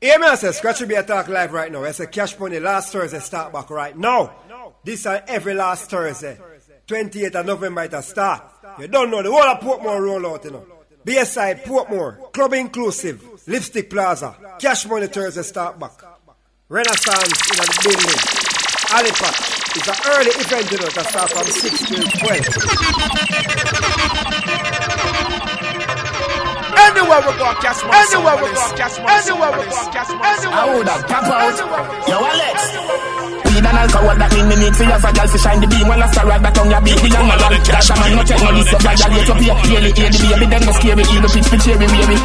Hear me, I say, Scratchy B Talk live right now. I say, Cash Money last Thursday start back right now. This is every last Thursday. 28th of November it start. You don't know, the whole of Portmore roll out, you know. Bayside, Portmore, Club Inclusive, Lipstick Plaza, Cash Money Thursday start back. Renaissance in the building. Halifax is an early event, you know, that start from 6 to 12. Anywhere we go, cash money. Anywhere we go, cash money. Anywhere we go, cash money. I would have tap out. Yo, Alex. Weed and alcohol that mean me need for your fragile to shine the beam. While after ride back on your beat The young man. Dash a man no take no this Your violate your peer Yearly aid the baby Then no scary. Eagle pitch pitch cherry baby.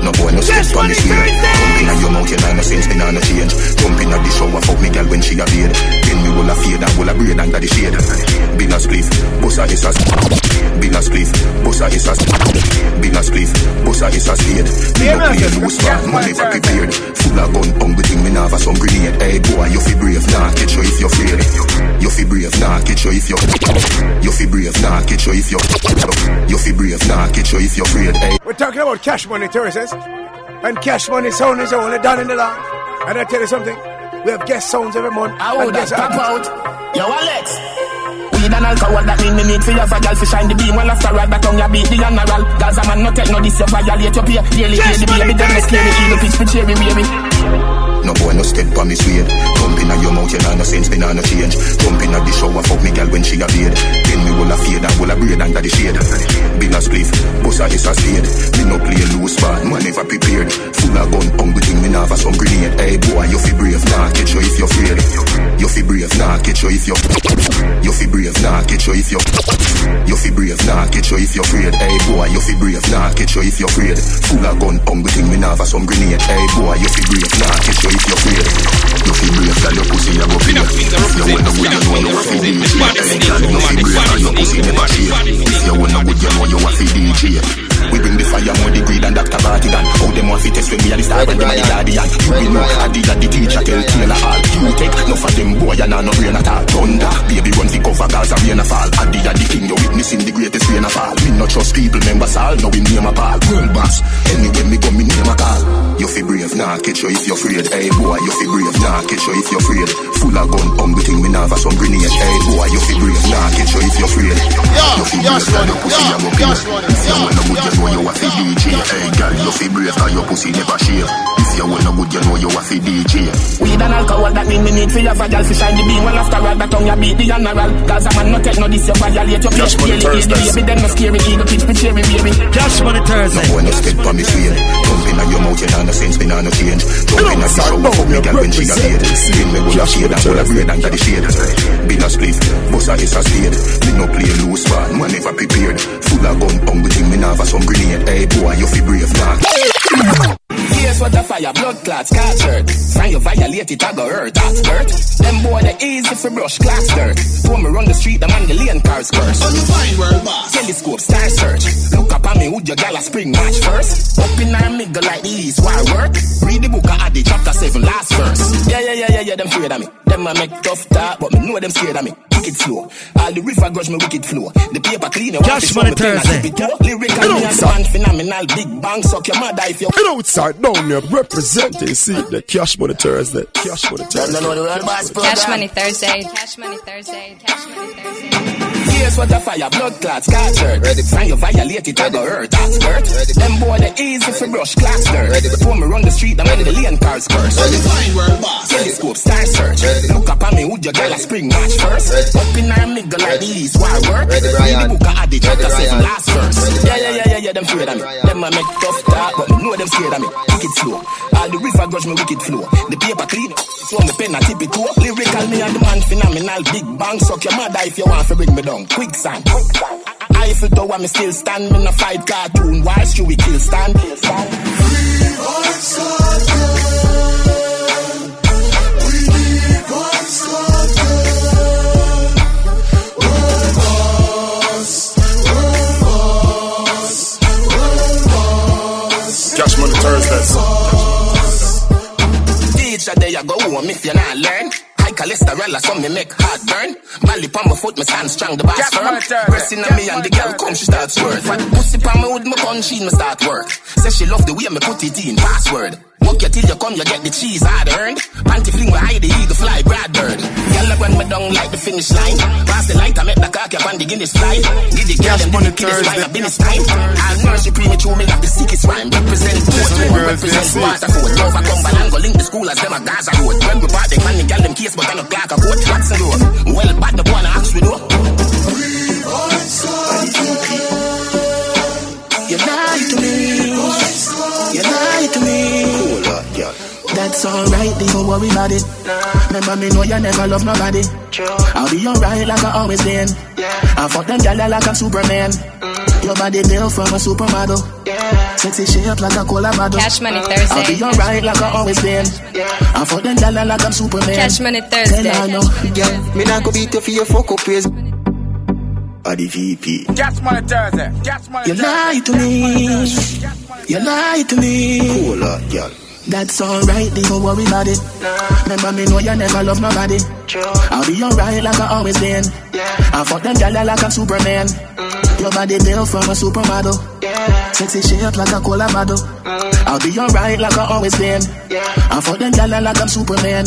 no boy, no sense for me swear Jump in your mouth, you know no sense, me nah no change. Jump in the shower, fuck me girl when she a beard will a fade and will a braid under the shade. Bill a spliff, bossa is a Bill a spliff, bossa is a Bill a spliff, bossa is a spade Me no play loose man, man never prepared. Full of gun, hungry thing, me have some grenade. Hey boy, you fi brave, nah, catch you if you're afraid. You fi brave, nah, catch you if you're You fi brave, nah, catch you if you're You fi brave, nah, catch you if you're afraid Hey. We're talking about cash money Thursdays and Cash Money sound is only done in the land. And I tell you something, we have guest sounds every month. I would have pop out. Yo, Alex. Weed and alcohol that mean me need for your fragile to shine the beam. While after ride back on your beat the general. Gaza man no take no this you violate your peer. Daily pay the baby then no scary Eagle pitch for cherry baby no boy no step on me sweet Jump in your mouth, you know no sense, me nah no change. Jump in the shower, oh, fuck me girl when she a beard Then me will a fade and will a braid under the shade. Bill a spliff, bossa is a spade. Me no play loose ball, man never prepared. Full of gun, hungry thing, me nah have some grenade. Hey boy, you fi brave, nah, catch you if you're afraid. You fi brave, nah, catch you if you're You fi brave, nah, catch you if you're You fi brave, nah, catch you if you're afraid. Hey boy, you fi brave, nah, catch you if you're afraid. Full of gun, hungry thing, me nah have some grenade. Hey boy, you fi brave, nah, catch you if you're afraid. You fi brave, girl, your pussy a go feel you good, you know you a fi DJ Girl, you pussy never shake If you wanna good, you know you a fi DJ We bring the fire more degree than Dr. Bartigan How them want fi test when me a the star and the guardian You will know, Adi a the teacher, tell Taylor all You take, no for them boy, nah no brain at all. Thunder, baby run fi cover Gaza rain a fall. Adi a the king, you witnessing the greatest rain a fall. Me no trust people, members all, know him name a ball World boss, anyway me go me name a call You fi brave, nah, catch you if you're afraid. Hey boy, you fi brave, nah, catch you if you're afraid. Full of gun, hungry thing, me nah have some grenade Hey boy, you fi brave, nah, catch you if you're afraid. You fi brave, your pussy a go clear If you wanna good, you know you a fi DJ Hey girl, you fi brave, cause your pussy never shave If you wanna good, you know you a fi DJ Weed and alcohol that mean me need for your fragile to shine the beam While after ride back on your beat the general. Gaza man no take no this, you violate your Cash Money Daily aid the baby, then no scary Eagle pitch for cherry baby. Cash Money No Thursday. boy no step on me. swing Jump in your mouth, you no sense, me no change. Jump in the shower, fuck me girl when she a beard Then me will a shade and will a braid under the shade. Bill a spliff, bossa is a spade. Me no play loose ball, man never prepared. Full of gun, thing, me have some grenade. Hey boy, you fi brave, nah Here's what the fire, blood clots, hurt. Find you violate it, I go hurt, that's hurt. Them boy, they easy for brush, class dirt. When me run the street, the man, the lane cars curse. On the fine world, boss. Telescope, star search. Look up at me, would your gal a spring match first? Up in our middle like the east, why work? Read the book, I add the chapter 7, last verse. Yeah, yeah, yeah, yeah, yeah, them afraid of me. Them I make tough talk, but me know them scared of me. Wicked flow. All the river grudge me wicked flow. The paper clean, you want Cash to show Money me pen, I Thursday. keep it low. Lyrical, me and the man phenomenal. Big bang, suck your mother if you And outside down there representing, see the Cash Money Thursday. Cash Money Thursday. the world Cash Money Thursday. Cash Money Thursday. Cash Money Thursday. Here's what the fire, blood clots, catch hurt. Find you violate it, I go hurt, that's hurt. Them boy, they easy for brush, class dirt. When me run the street, the man in the lane cars curse. Telescope, star search. Look up at me, would your girl a spring match first? Up in our middle like the east, why work? Read the book, I add the chapter 7, last verse. Yeah, yeah, yeah, yeah, yeah, them afraid of me. Them I make tough talk, but me know them scared of me. Wicked slow. All the river grudge me wicked flow. The paper clean, so me pen I tip it too. Lyrical me and the man phenomenal. Big bang, suck your mother if you want to bring me down. Quicksand. Eiffel Tower, me still stand. Me no fight cartoon. Why should we kill stand? Cash Teacher, there you go home if you not learn. High cholesterol, so me make heart burn. Bally on my foot, me stand strong, the bass firm. Pressing on me and the girl come, she start. Fat pussy on me with my punch in, me start work. Say she love the way me put it in, password. Walk you till you come, you get the cheese hard earned. Panty fling where hide the eagle fly, Brad Bird. Girl, I run me down like the finish line. Pass the light, I make the cock up on the Guinness fly. Get the girl, them do the Guinness fly, a business time. I'll nurse you premature, me got the sickest rhyme. Represent both, represent Waterford. Love, I come and go link the school as them a Gaza road. When we part, they man, the girl, them case, but I no black a coat, Watson road. Well, bad the boy, I ask we do. You lie to me. That's alright, don't worry about it. Remember me know you never love nobody. I'll be alright like I always been. I fuck them gyal like I'm Superman. Your body built from a supermodel. Sexy shape like a cola bottle. Cash Money Thursday. I'll Thursday. be alright like I always been. Yeah. I fuck them gyal like I'm Superman. Cash Money Thursday. her Thursday. no, girl, me not go beat you for your fuck up praise. Or the VP. Cash money Thursday. Cash money Thursday. You lie to me. You lie to me. Cool out, girl. That's alright, don't worry about it. Remember me know you never love nobody. I'll be alright like I always been. Yeah. I fuck them gyal like I'm Superman. Your body built from a supermodel. Sexy shape like a cola bottle. I'll be alright like I always been. Yeah. I fuck them gyal like I'm Superman.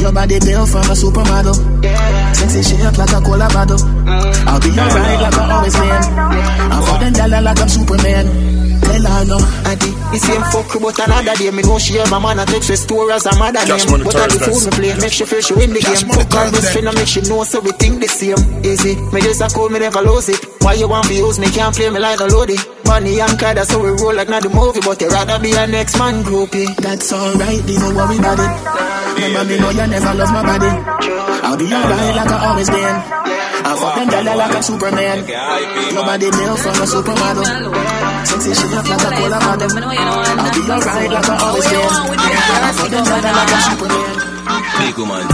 Your body built from a supermodel. Sexy shape like a cola bottle. I'll be alright like I always been. I fuck them gyal like I'm Superman. Tell her no. Adi, the same fuck but another day Me know she have a man a text her store as a mother Cash name Money But all the Thursdays. food me play Make she feel she win the Cash game Money Fuck her best friend and make she know so we think the same Easy, me just a call me never lose it Why you want to use me can't play me like a loadie Bonnie and Clyde that's how we roll like not the movie But you rather be a next man groupie That's alright, don't worry about it. Remember me know you never love nobody. I'll be alright like I always been. I fuck them gyal like I'm Superman. Your body built from a supermodel. Sexy shape like a cola bottle. I'll be alright like I always been. I fuck them like I'm Superman. Big woman a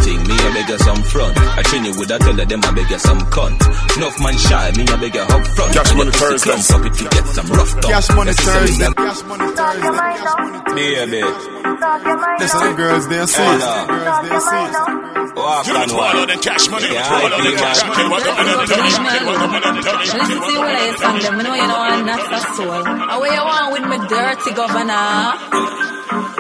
beg you some front. I train you with a tell them I beg you some cunt. Enough man shy, me a beg you up front. Cash Money you pussy Thursdays. clump up if you get some rough tongue. Cash money Yes, it's a Thursday. big Cash money Thursday. Cash money Baby, Listen, the girls they see it. Hello. The girls they see it. walk You on don't swallow one. cash money. Yeah, Swallow I the feel cash money. What up in the dummy? What up in the dummy? Listen to what I song them, I know you know I'm not a soul. How you want with me dirty governor?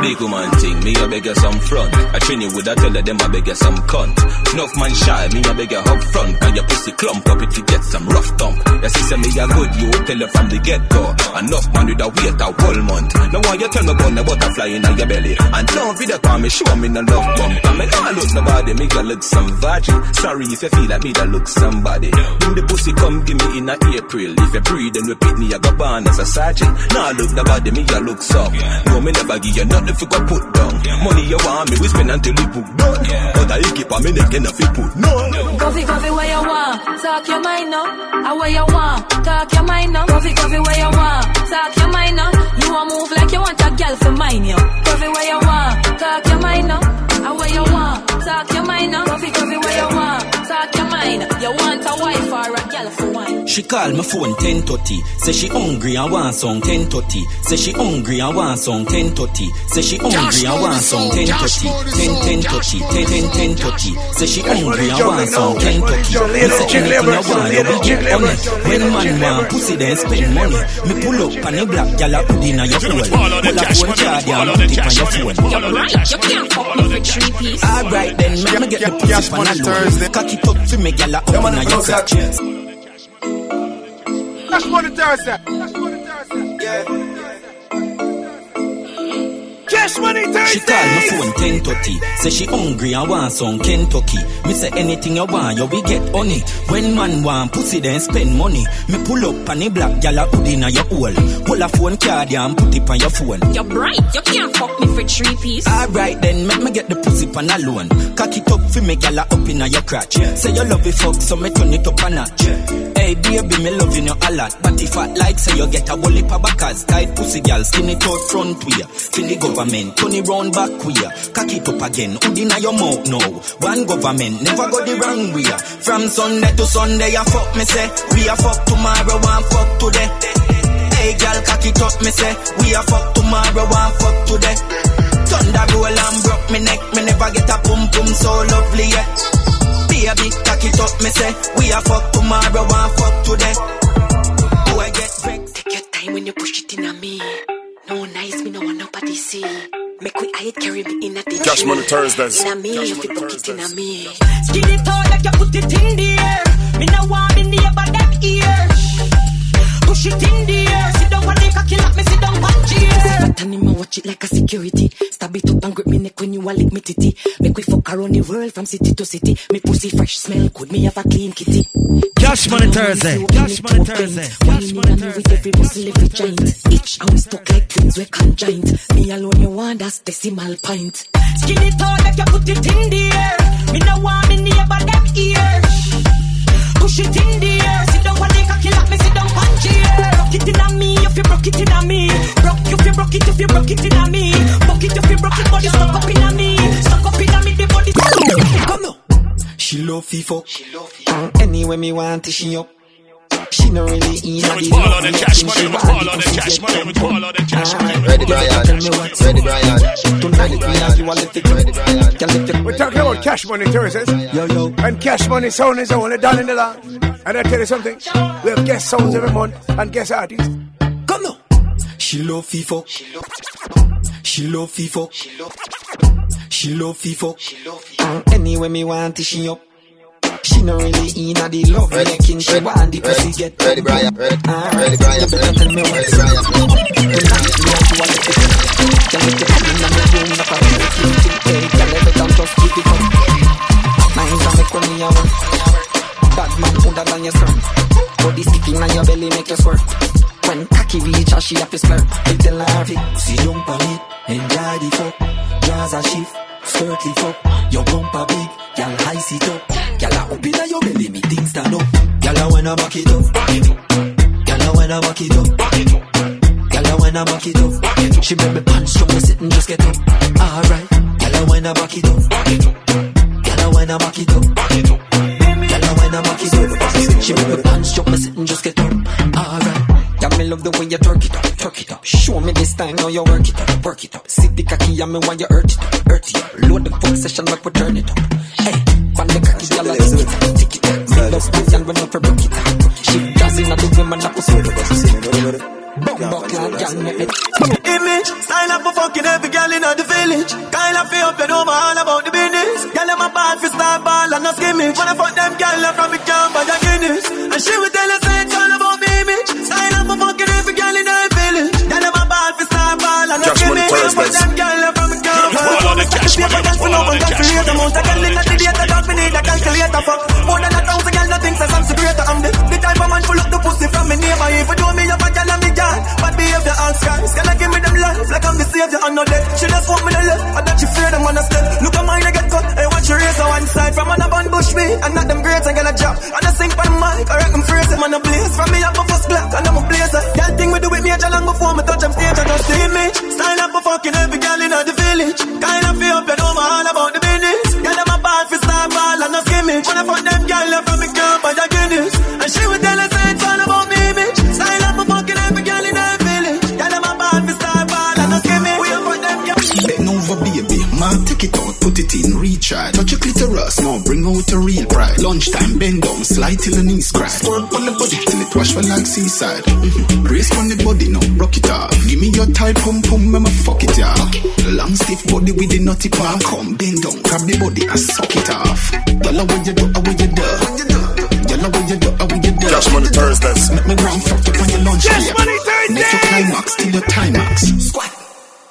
Big woman thing, me a beg you some front. I train you with a tell them I beg you some cunt. Enough man shy, me a beg you up front. And your pussy clump up if you get some rough thump. Your sister me a good, you tell her from the get go. Enough man with a wait a whole month. Now why you tell me about the butterfly in your belly? And don't video call me, show me no love bump. I mean, I look nobody, me a look some virgin. Sorry if you feel like me that look somebody. When the pussy come give me in a April. If you breathe and repeat me, I go born as a sergeant. Now I look nobody, me a look some. No, me never give you nothing you go put down. Money you want me, we spend until we book done. But I keep me neck and if you put none. Coffee, coffee, where you want? Talk your mind now. I where you want? Talk your mind now. Coffee, coffee, where you want? Talk your mind now. You want move like you want a girl for mine, yo. Coffee, where you want? Talk your mind now. I where you want? Talk your mind now. Coffee, coffee, where you want? Talk mind. You want a wife or a girl for wine? She call my phone 1030. Say she hungry and want some 1030. Say she hungry and want some 1030. Say she hungry and want some 1030. 10 10 30. 10 10 10 30. Say she hungry and want some 10 30. Me say anything you want, you be get on it. When man want pussy, then spend money. Me pull up and the black gal a put in a your You phone. Pull a cash phone money. card and Swallow put the it on cash your phone. Swallow the Right, you can't fuck me for three piece. Alright then, me me get the pussy Cash pan Money alone. Thursday. Cock it up for me, gal a up in a your crotch. Cash money Thursday. Cash money Thursday. Cash money She call my phone 1030. Say she hungry and want some Kentucky. Me say anything you want, you we get on it. When man want pussy, then spend money. Me pull up and the black gal a hood in a your hole. Pull a phone card and put it on your phone. You're bright, you can't fuck me for three piece. Alright then, make me get the pussy pan alone. Cock it up for me, gal a up in a your crotch. Say you love it fuck, so me turn it up a notch. Hey baby, me loving you a lot. But if I like, say you get a whole heap of backers. Tight pussy gal, skin it out front way. Feel the government government, turn it round back queer. Cock it up again, hood inna your mouth now. One government, never go the wrong way. From Sunday to Sunday, I fuck me say. We a fuck tomorrow, one fuck today. Hey, girl, cock it up, me say. We a fuck tomorrow, one fuck today. Thunder roll and broke me neck. Me never get a pum pum so lovely yet. Baby, cock it up, me say. We a fuck tomorrow, one fuck today. Boy, get vexed. Take your time when you push it in on me. No nice, me no want nobody see. Make we hide carry me in a the Cash Money Thursdays. In a me, Cash if you Money book it in a me. Skin it out like you put it in the air. Me no want me neighbor that ear. Push it in the air. Sit down on the cocky like me sit down on chair. Fat and watch it like a security. Stab it up and grip me neck when you a lick me titty. Make we fuck around the world from city to city. Me pussy fresh smell good. Me have a clean kitty. Cash Money Thursday. Cash Money Thursday. Cash Money Money with every muscle, every joint. Each how we stuck like twins, we conjoined. Me alone, you want that's decimal point. Skin it out like you put it in the air. Me no want me neighbor that ear. Push it in the air. Sit down on the cocky like me sit down on chair. Rock it in me if you broke it in a me. Broke if you broke it if you broke it in a me. Broke it if you broke it body stuck up in a me. Stuck up in a me the body. Come now. She love FIFA. Anyway, me want to she up. She no really in a the Follow the cash ah, money, ah, she we want ah, follow the the cash money, we pump, follow the cash pump. money. Ready, Brian. Tell me what's Ready, Brian. Tonight we have you a little Ready, Brian. Girl, if you We're talking about Cash Money Thursdays. Yo, yo. And Cash Money Sound is only done in the land. And I tell you something, we have guest sounds every month and guest artists. Come now. She love FIFA. She love FIFA. She love FIFA. Uh, anyway, me want to she up. She no really in a the love making. She want the pussy get Ready, Brian. Ready, ah, ready, Brian. you better tell me what's Ready, up. Brian. Tonight me have you a little Girl, if you come in and me room, like a real king, king, hey, girl, every time just give it up. Mind and make money a work. Bad man older than your skirt. Body sticking on your belly make you squirt. When cocky reach her, she have to splurt. Me tell her fi sit down on it, enjoy the fuck. Draws a shift, lift up. Your bumper big, girl high sit up. Girl a up inna your belly, me things stand up. Girl a I back it up, girl a when I back it up. Girl a I back it up, she make me pants strong, me sit and just get up. Alright, girl a when I back it up, girl a when I back it up. Girl a I back it up, she make me pants strong, me sit and just get up. Love the way you twerk it up, twerk it up. Show me this time, now you work it up, work it up. Sit the cocky, and me want you hurt it up, hurt it up. Load the fuck session, make we turn it up. Hey, on the cocky, y'all tick it up, tick it up. Me love the girl when for broke it up. She dancing at the women that was make me Image, style up for fucking every girl in the village. Kyle up up, you know all about the business. Girl, I'm a bad for star ball and no skimmage. Wanna fuck them girl from me camp by the Guinness. And she will tell us them girl from me camp. Follow the cash money, follow the cash money. Amount of girl in the theater, dog, me need a calculator. Fuck more than a thousand girl, nothing says I'm superior. I'm the, the type of man pull up the pussy from me neighbor. If you do me, you a girl and me girl. Bad behavior, ask guys. Girl, I give me them life like I'm the savior. I know that she just want me to live. I that she fear them on a step. Look at mine, I get cut. Hey, watch your race one side. From on a bun bush me, and not them I get a job. And I sing for the mic, I reckon phrase it, man, a blaze. From me, I'm a first black, and I'm a blazer. Girl, thing we do with me, I long before me fucking every girl in the village. Kind of feel up, you put it in, recharge. Touch your clitoris, now bring out your real pride. Lunchtime, bend down, slide till the knees crack. Squirt on the body till it wash for like seaside. Mm-hmm. Brace on the body, now rock it off. Give me your tight pum pum, I'ma fuck it off. Long stiff body with the nutty part. Come, bend down, grab the body and suck it off. Yalla, what you do, how you do? Yalla, what you do, how you do? Cash Money Thursdays. Make me round fuck up on your lunch Cash break. Money Thursdays. Make your climax till your climax. Squat.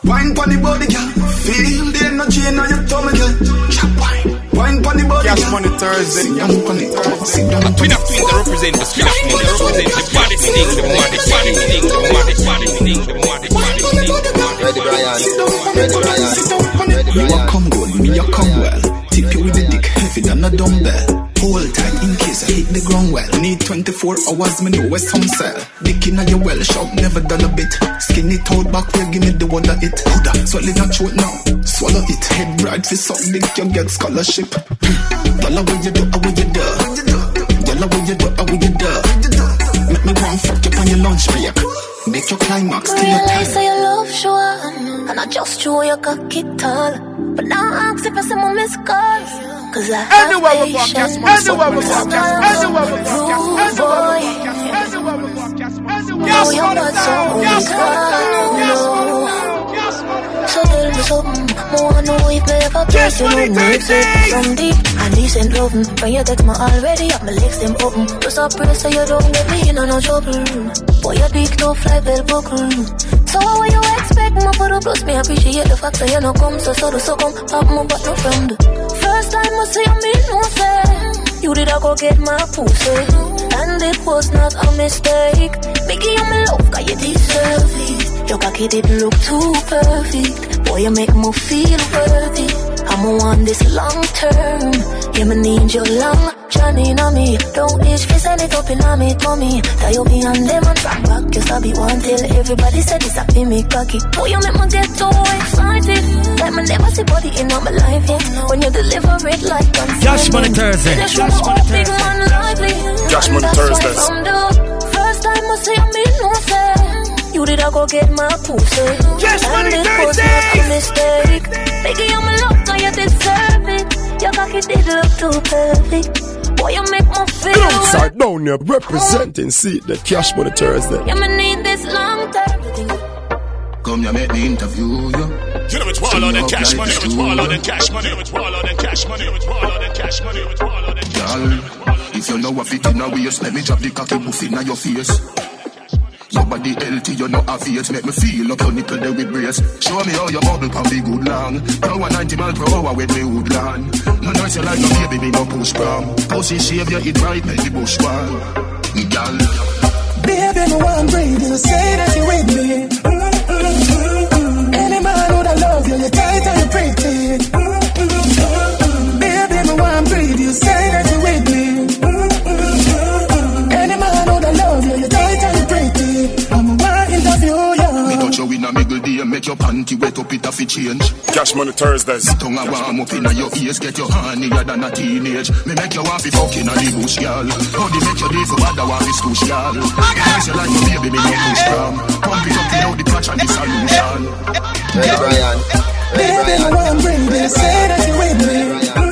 Wine pon the body, girl. Feel the energy in your tummy, girl. Chop wine. Wine pon the body, Cash. Money Thursday. Sit down pon it. Sit down pon Twin it. of twins that represent the spin of twins that represent the body thing, the body body thing, the body body thing, the body body thing, the body Ready, Brian. Sit down Ready. Brian. Sit down pon it. Ready, You a come good, me a come well. Tip you with the dick heavy than a dumbbell. Whole tight in case I hit the ground well. Need 24 hours, me know where some sell. Dick in your well shop, never done a bit. Skinny toad back, where give me the that it. Huda, swallow that throat now, swallow it. Head bright for suck dick, you get scholarship. Yalla, what you do, how you do? Yalla, what you do, how you do? Make me want fuck you on your lunch break. Make your climax till your time. say you love sure And I just show you cock it tall But now I ask if I see my missed calls Cause I have Anywhere we walk, yes, patience anywhere we walk, yes, anywhere we walk, yes, Rude boy Oh, you're not so So tell me something More know if me ever place you me exist From deep and decent loving When you take me already up my legs them open. Just a pray so you don't get me in no trouble. Boy your dick no fly bell buckle. So what you expect for the plus Me appreciate the fact that you no come So so do so come. Pop me but no friend First time I see me no You did I go get my pussy. And it was not a mistake. Making you my love cause you deserve it. Your cocky did look too perfect. Boy you make me feel worthy I'ma want this long term. Yeah me need you long Johnny on me Don't itch fi send it up in a me tummy That you be on them and from back You sabi one till everybody said this a fi me cocky. Boy you make me get so excited Like me never see body in all my life yet When you deliver it like on Cash Money Thursday. Cash Money Thursday. Big man lively Cash And Money that's why Thursdays. from the First time I see me no say You did I go get my pussy Cash And Money it was not a Thursdays. mistake Baby you my love cause you deserve it Your cocky did look too perfect Boy you make me feel Alongside down here representing see the Cash Money Thursday. Yeah, me need this long term. Come here, make me interview you. You know it's wall on and cash money, it's wall on and cash money, it's wall on and cash money, it's wall on and cash money, it's wall on and Girl, if you know what fit in a waist, let me drop the cocky buff in your face. Your healthy, you know obvious. Make me feel up your nipple there with brace. Show me how your bubble can be good long. Now 190 mile per hour with me woodland. No noise you like no baby, me no push prom. Pussy shave you, it right, make the bush one. Girl, Baby, no one breathe, you say that you with me. Any man would I love you, you're tight and you're pretty. Baby, no one you say that you with me. In a middle day, make your panty wet up, it a fi change. Cash Money Thursdays. Tongue a warm up inna your ears, get your hornier than a teenage. Me make you want fi fuck inna the bush, girl. How they make you live for bad, I want fi stush, girl. Nice you like a baby, me no push from. Pump it up, you know the patch and the solution. Hey, Brian. Baby, no one breathe, you say that you with me.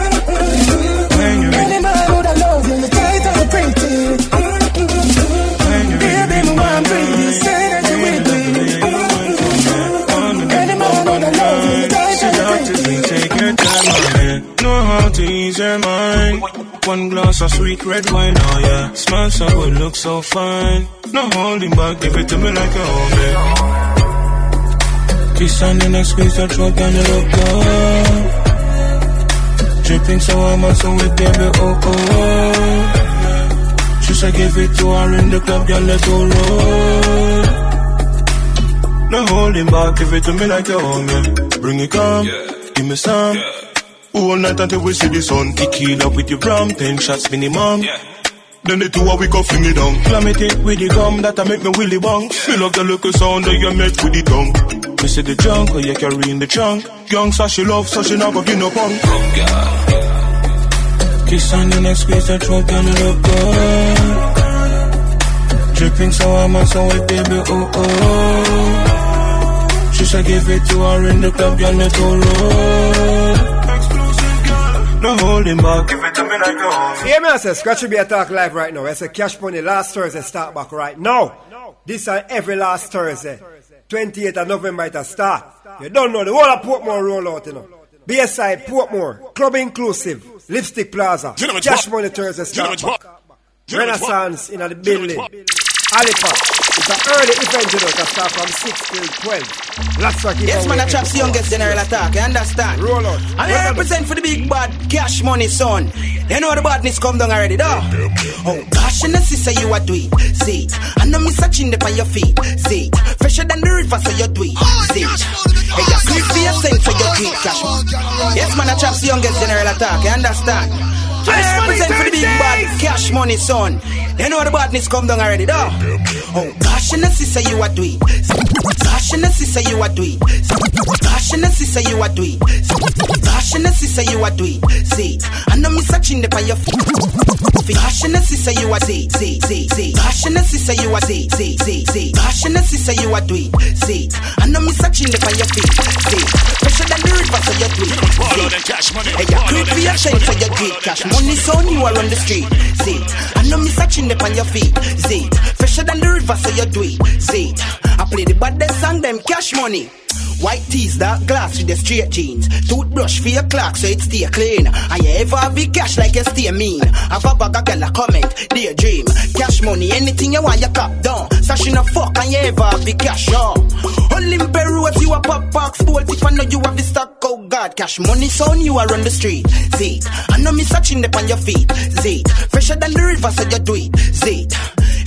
One glass of sweet red wine, oh yeah. Smell so good, look so fine. No holding back, give it to me like a homie. Kiss on the next squeeze your throat and look good. Dripping so I'm also with baby, oh oh. She said give it to her in the club, girl, let go roll. No holding back, give it to me like own, yeah. Bring it come, give me some. All night until we see the sun. Tequila with the rum, ten shots minimum. Then the two of we go fling it down. Clam it with the gum that I make me willy bong. Me love the little sound that you make with the tongue. Me see the junk, oh you carry in the trunk. Young so she love, so she not go give no punk. Oh, Kiss on the next squeeze the throat and look good. Dripping so I'm so wet, baby, oh oh. She said give it to her in the club, girl, let her roll. No holding back, give it to me like a home. Yeah, me I say, Scratch will be a talk live right now. I say Cash Money last Thursday start back right now. This and every last Thursday. 28th of November it a start. You don't know the whole of Portmore roll out, you know. Bayside, Portmore, Club Inclusive, Lipstick Plaza, You Cash Money Thursday You know start it's back. what- you know it's what- Renaissance in the you building. It's. It's an early event, you know, that start from 6 till 12. Lots of Yes, man, I chops youngest general attack, you understand? Roll out. And I represent for the big bad cash money, son. You know the badness come down already, though. Oh, gosh, and the sister, you are do it. See it. I know me searching up on your feet. See it. Fresher than the river, so you do it. See it. Hey, you sweet for your sense, so you do cash money. Yes, man, I chops youngest general attack, you understand? I represent for the big bad cash money, son. You know the badness come down already, though. Oh, gosh, and sister, you are doing. Gosh, and sister, you are doing. Gosh, and sister, you are doing. Gosh, and sister, you are doing. See, I know me searching the feet. Gosh, and sister, you are see, see, see, see. Gosh, and sister, you are see, see, see, see. Gosh, and sister, you are doing. See, I know me searching the feet. See, pressure than the river, so you do. Hey, you creep for your shine, so you do. Cash money, son, you are on the street. See, I know me searching up on your feet. See, fresher than the river, so you do it. See, I play the baddest song, them cash money. White tees, dark glass with the straight jeans. Toothbrush for your clock so it stay clean. And you ever have the cash like you stay mean. Have a bag of girl a comment, daydream. Cash money, anything you want, you cop down. Sash in a fuck and you ever have the cash on. Only in Peru, as you a pop box bolt. If I know you have the stock, oh God. Cash money, son, you are on the street. See, I know me searching up on your feet. See, fresher than the river, so you do it. See,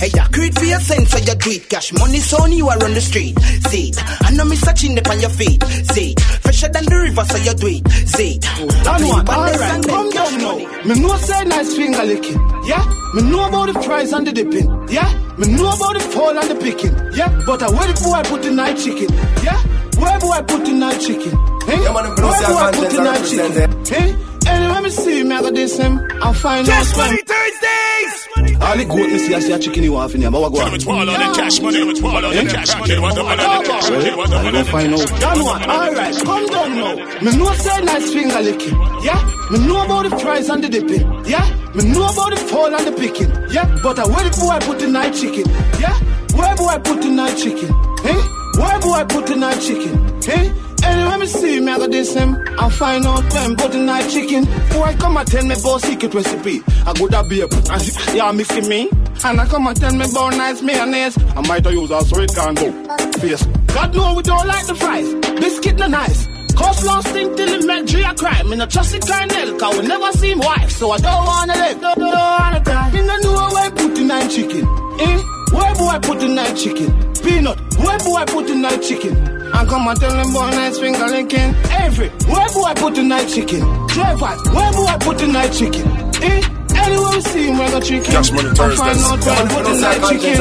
Hey, you create for your sense, so you do it. Cash money, son, you are on the street. See, I know me searching up on your feet. See, fresher than the river, so you do it. See, I know what, alright, come down now. Me know say nice finger licking, yeah. Me know about the fries and the dipping, yeah. Me know about the fall and the picking, yeah. But I where the I put the night chicken, yeah. Where do I put the night chicken, hey? Yeah, man, where pronounce your boy put contents the night chicken, hey? Anyway, me see me I got this him. I'll find out. Cash Money Thursdays! All the goat me see I see a chicken you want in here, but what go on? Swallow the cash money, swallow the cash money. What the money, the cash money, what the I money, go the find out. Done one. Alright, come down now. Me know say nice finger licking. Yeah. Me know about the fries and the dipping. Yeah. Me know about the fall and the picking. Yeah. But I where the boy put the night chicken. Yeah. Where boy I put the night chicken? Hey. Where boy I put the night chicken? Hey. Anyway, me see me, I got this him. I find out when the night chicken. Boy, come and tell me about secret recipe. I go that beer, and yeah, mixing me. And I come and tell me about nice mayonnaise. I might use a sweet can go. Face. God know we don't like the fries. Biscuit no nice. Coleslaw stink till it make G a cry. Me no trust Colonel, cause we never seen wife. So I don't wanna live, don't, don't wanna die. Me no know where put the night chicken. Eh? Where boy put the night chicken? Peanut, where boy put the night chicken? And come and tell them boy nice finger licking. Every, where boy put the night chicken? Drivers, where boy put the night chicken? Eh? Anywhere we see him, we got chicken. Cash Money I find Thursdays. out where put the night chicken.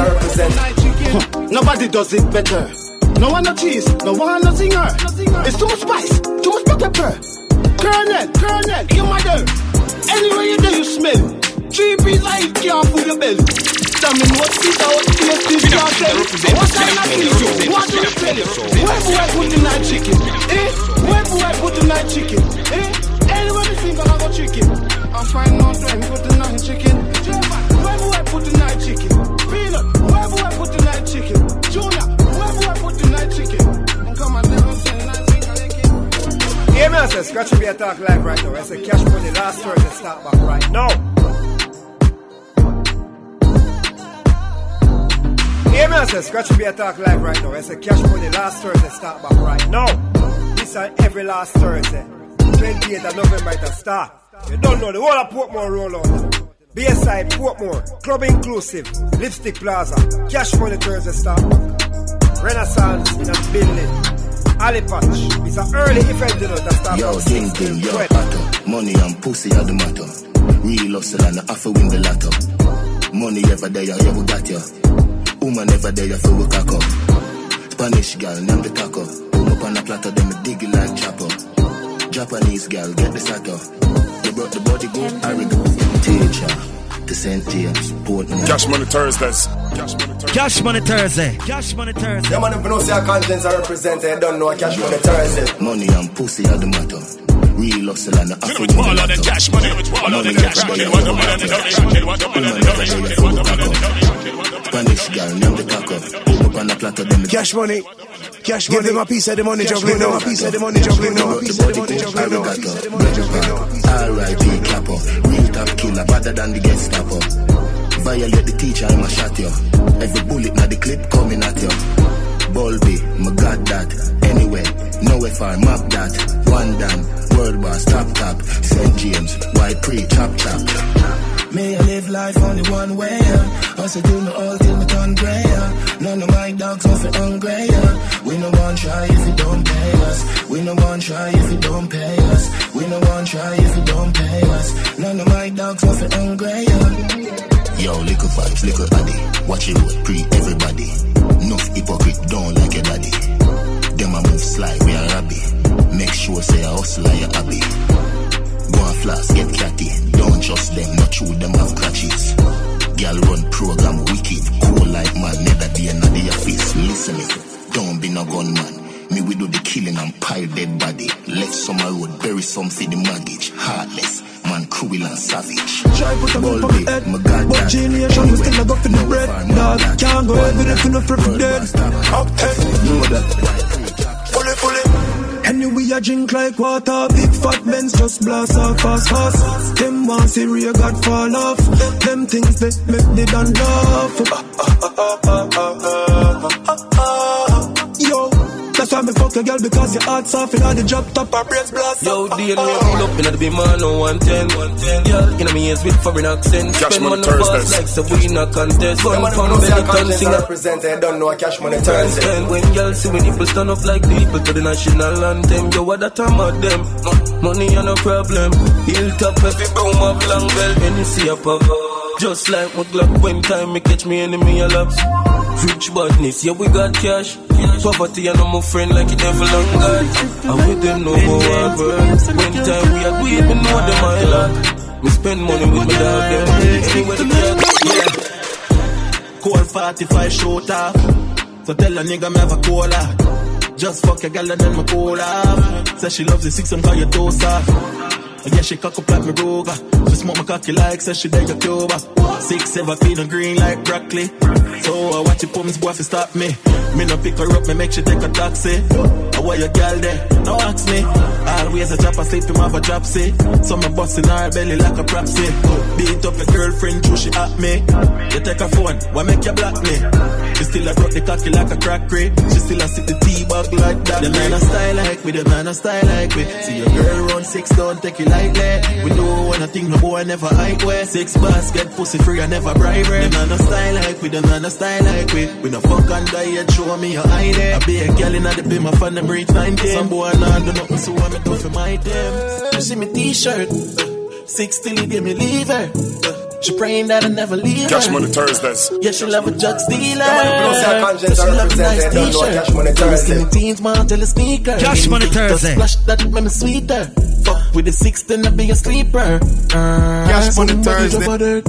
Night chicken. Nobody does it better. No one no cheese, no one no singer. It's too much spice, too much pepper. Colonel, Colonel, you mother. Anywhere you do, you smell. Three bees like can't fool your belly. Tell me what this out, yes, this can't tell. What kind of thing you? What do you tell you? Where boy put the night chicken? Eh? Where boy put the night chicken? Eh? Anywhere you think I got chicken? I'm fine now, out where put the night chicken. Where boy put the night chicken? Peanut, where boy put the night chicken? Junior, where boy put the night chicken? And come and tell us, say, night chicken. Hear me, I say, Scratch Beer Talk live right now. I say, Cash Money last Thursday start back right now. Hear me, I say, Scratch Beer Talk live right now. I say, Cash Money last Thursday start back right now. This is every last Thursday. 28th of November it a start. You don't know, the whole of Portmore roll out. Bayside, Portmore, Club Inclusive, Lipstick Plaza, Cash Money Thursday start back. Renaissance in a building. Ali Patch. It's an early event, you know, that starts Yo, 6 ding, yo, 12. pato. Money and pussy are the matter. Real hustle and I have to win the lotto. Money ever there, yeah, we got ya. Woman ever there, so we cock up. Spanish girl, name the taco. Boom up on the platter, them a dig it like chopper. Japanese girl, get the sato. You brought the body go, I go. Teacher, to St. James, Portman. Cash Money Thursdays. Cash Money Thursday. Cash Money Thursday. Yeah, man, if you know say your contents are represented, you don't know Cash Money Thursday. Money and pussy are the matter. Real hustle and I have to win the Swallow the lotto. cash money, swallow the cash money. What the money, the cash money, what the money, the cash money, what the money, the cash money. Spanish girl, name the taco. Boom up on the platter, them Cash money. Cash money. Give them a piece of the money juggling now. A piece of the money juggling now. A piece of the money juggling now. A piece of the money. R.I.P. Capo, real top killer, better than the Gestapo. Violate the teacher, I'ma shot you. Every bullet na the clip coming at you. Bulby, my god that. Anyway, nowhere far, map that. One down, world boss, top top. St. James, white pre, chop chop. May I live life only one way. Hustle do me all till me turn grey, yeah. None of my dogs nothing hungry, yeah. We no one try if you don't pay us. We no one try if you don't pay us. We no one try if you don't pay us. None of my dogs nothing hungry, yeah. Yo, little vibes, little body. Watch it road, pre everybody. Enough hypocrite, don't like your daddy. Them a move slide, we are rabby. Make sure say I hustle like your. Trust them, have crutches. Girl run program wicked, cool like man, never day in the office. Listen me, don't be no gunman. Me we do the killing and pile dead body. Left summer road, bury some for the mortgage. Heartless, man cruel and savage. Try put a gun on head my God, But generation we still a go for the bread Dog, can't go every day for no free dead Up, know that Fully, Anyway, I drink like water Big fat men's just blast off fast, fast. Them want see real God fall off. Them things they make they done laugh ah, ah, ah, that's why me fuck a girl because your heart's off and all the drop top her brains blast Yo, DNA pull up in the big man on 110. Girl, in my ears with foreign accent. Cash Spend money money fast Thursdays. like so we not contest. Gun Everybody from knows belly that ton conscience singer. represented, don't know a cash money Turn Thursday. spend when girls see when people stand up like people to the national anthem. Yo, what that time of them? Money are no problem. Hilltop every boom of long bell. Any up of just like my Glock when time me catch me enemy a laps. Rich badness, yeah we got cash. Poverty and I'm a friend like it never long God. And with them no more hard work. When time we agree, me know them I lot. Me spend money with my dog them. The yeah. Cold 45 shoot off. So tell a nigga me have a cola. Just fuck your girl and then cool off. Say she loves the six and call you toast off. Yeah, she cock up like me Ruger. She smoke my cocky like say she like a Cuba. Six, seven, clean and green like broccoli. So I watch it pumps boy fi stop me. Me no pick her up, me make she take a taxi. Uh, I want your girl there, no ask me. Always a drop asleep, him have a drop say. So me busting her belly like a proxy. Beat up your girlfriend, too she at me. You take her phone, why make you block me? She still a drop the cocky like a crack crate. She still a sit the tea bag like that. The man a style like me, the man a style like me. See your girl run six, don't take it lightly. We do one thing, no boy never hide way. Six basket, pussy free, I never bribe her. The man a style like we, the man a style like we. We no fuck on diet, show me your ID. I be a girl in the beam, my fan them reach 19. Some boy nah do nothing, so I me do for my them. You see me t-shirt, six till he give me leave her. She praying that I never leave Cash her. Money Thursdays. Yeah, she love a drug stealer. Come on, blow some conscience She love a nice it. Don't know t-shirt. Cash Money Tell me Thursday. skinny jeans, man, tell a sneaker. Cash Money Invictus Thursday. Splash that make me sweeter. Fuck with the six, then I be a sleeper. Uh, Cash Money somebody Thursday. drop a dirt.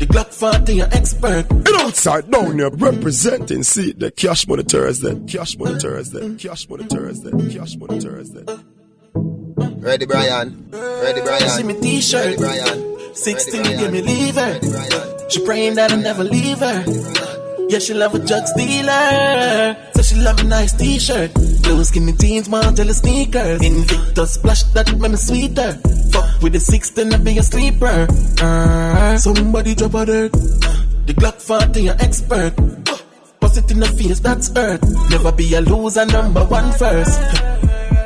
The Glock 40, an expert. And outside down here representing, see the Cash Money Thursday, Cash Money Thursday, Cash Money Thursday, Cash Money Thursday. Ready, Brian? Ready, Brian? See me t-shirt. Ready, Brian? Six till you give me leave her. She praying that I never leave her. Yeah, she love a drug dealer. So she love a nice t-shirt. Blue skinny jeans, a sneakers. Invictus splash that make me sweeter. Fuck with the 16, I be a sleeper. Uh, somebody drop a dirt. The Glock 40, an expert. Bust it in the face, that's earth. Never be a loser, number one first.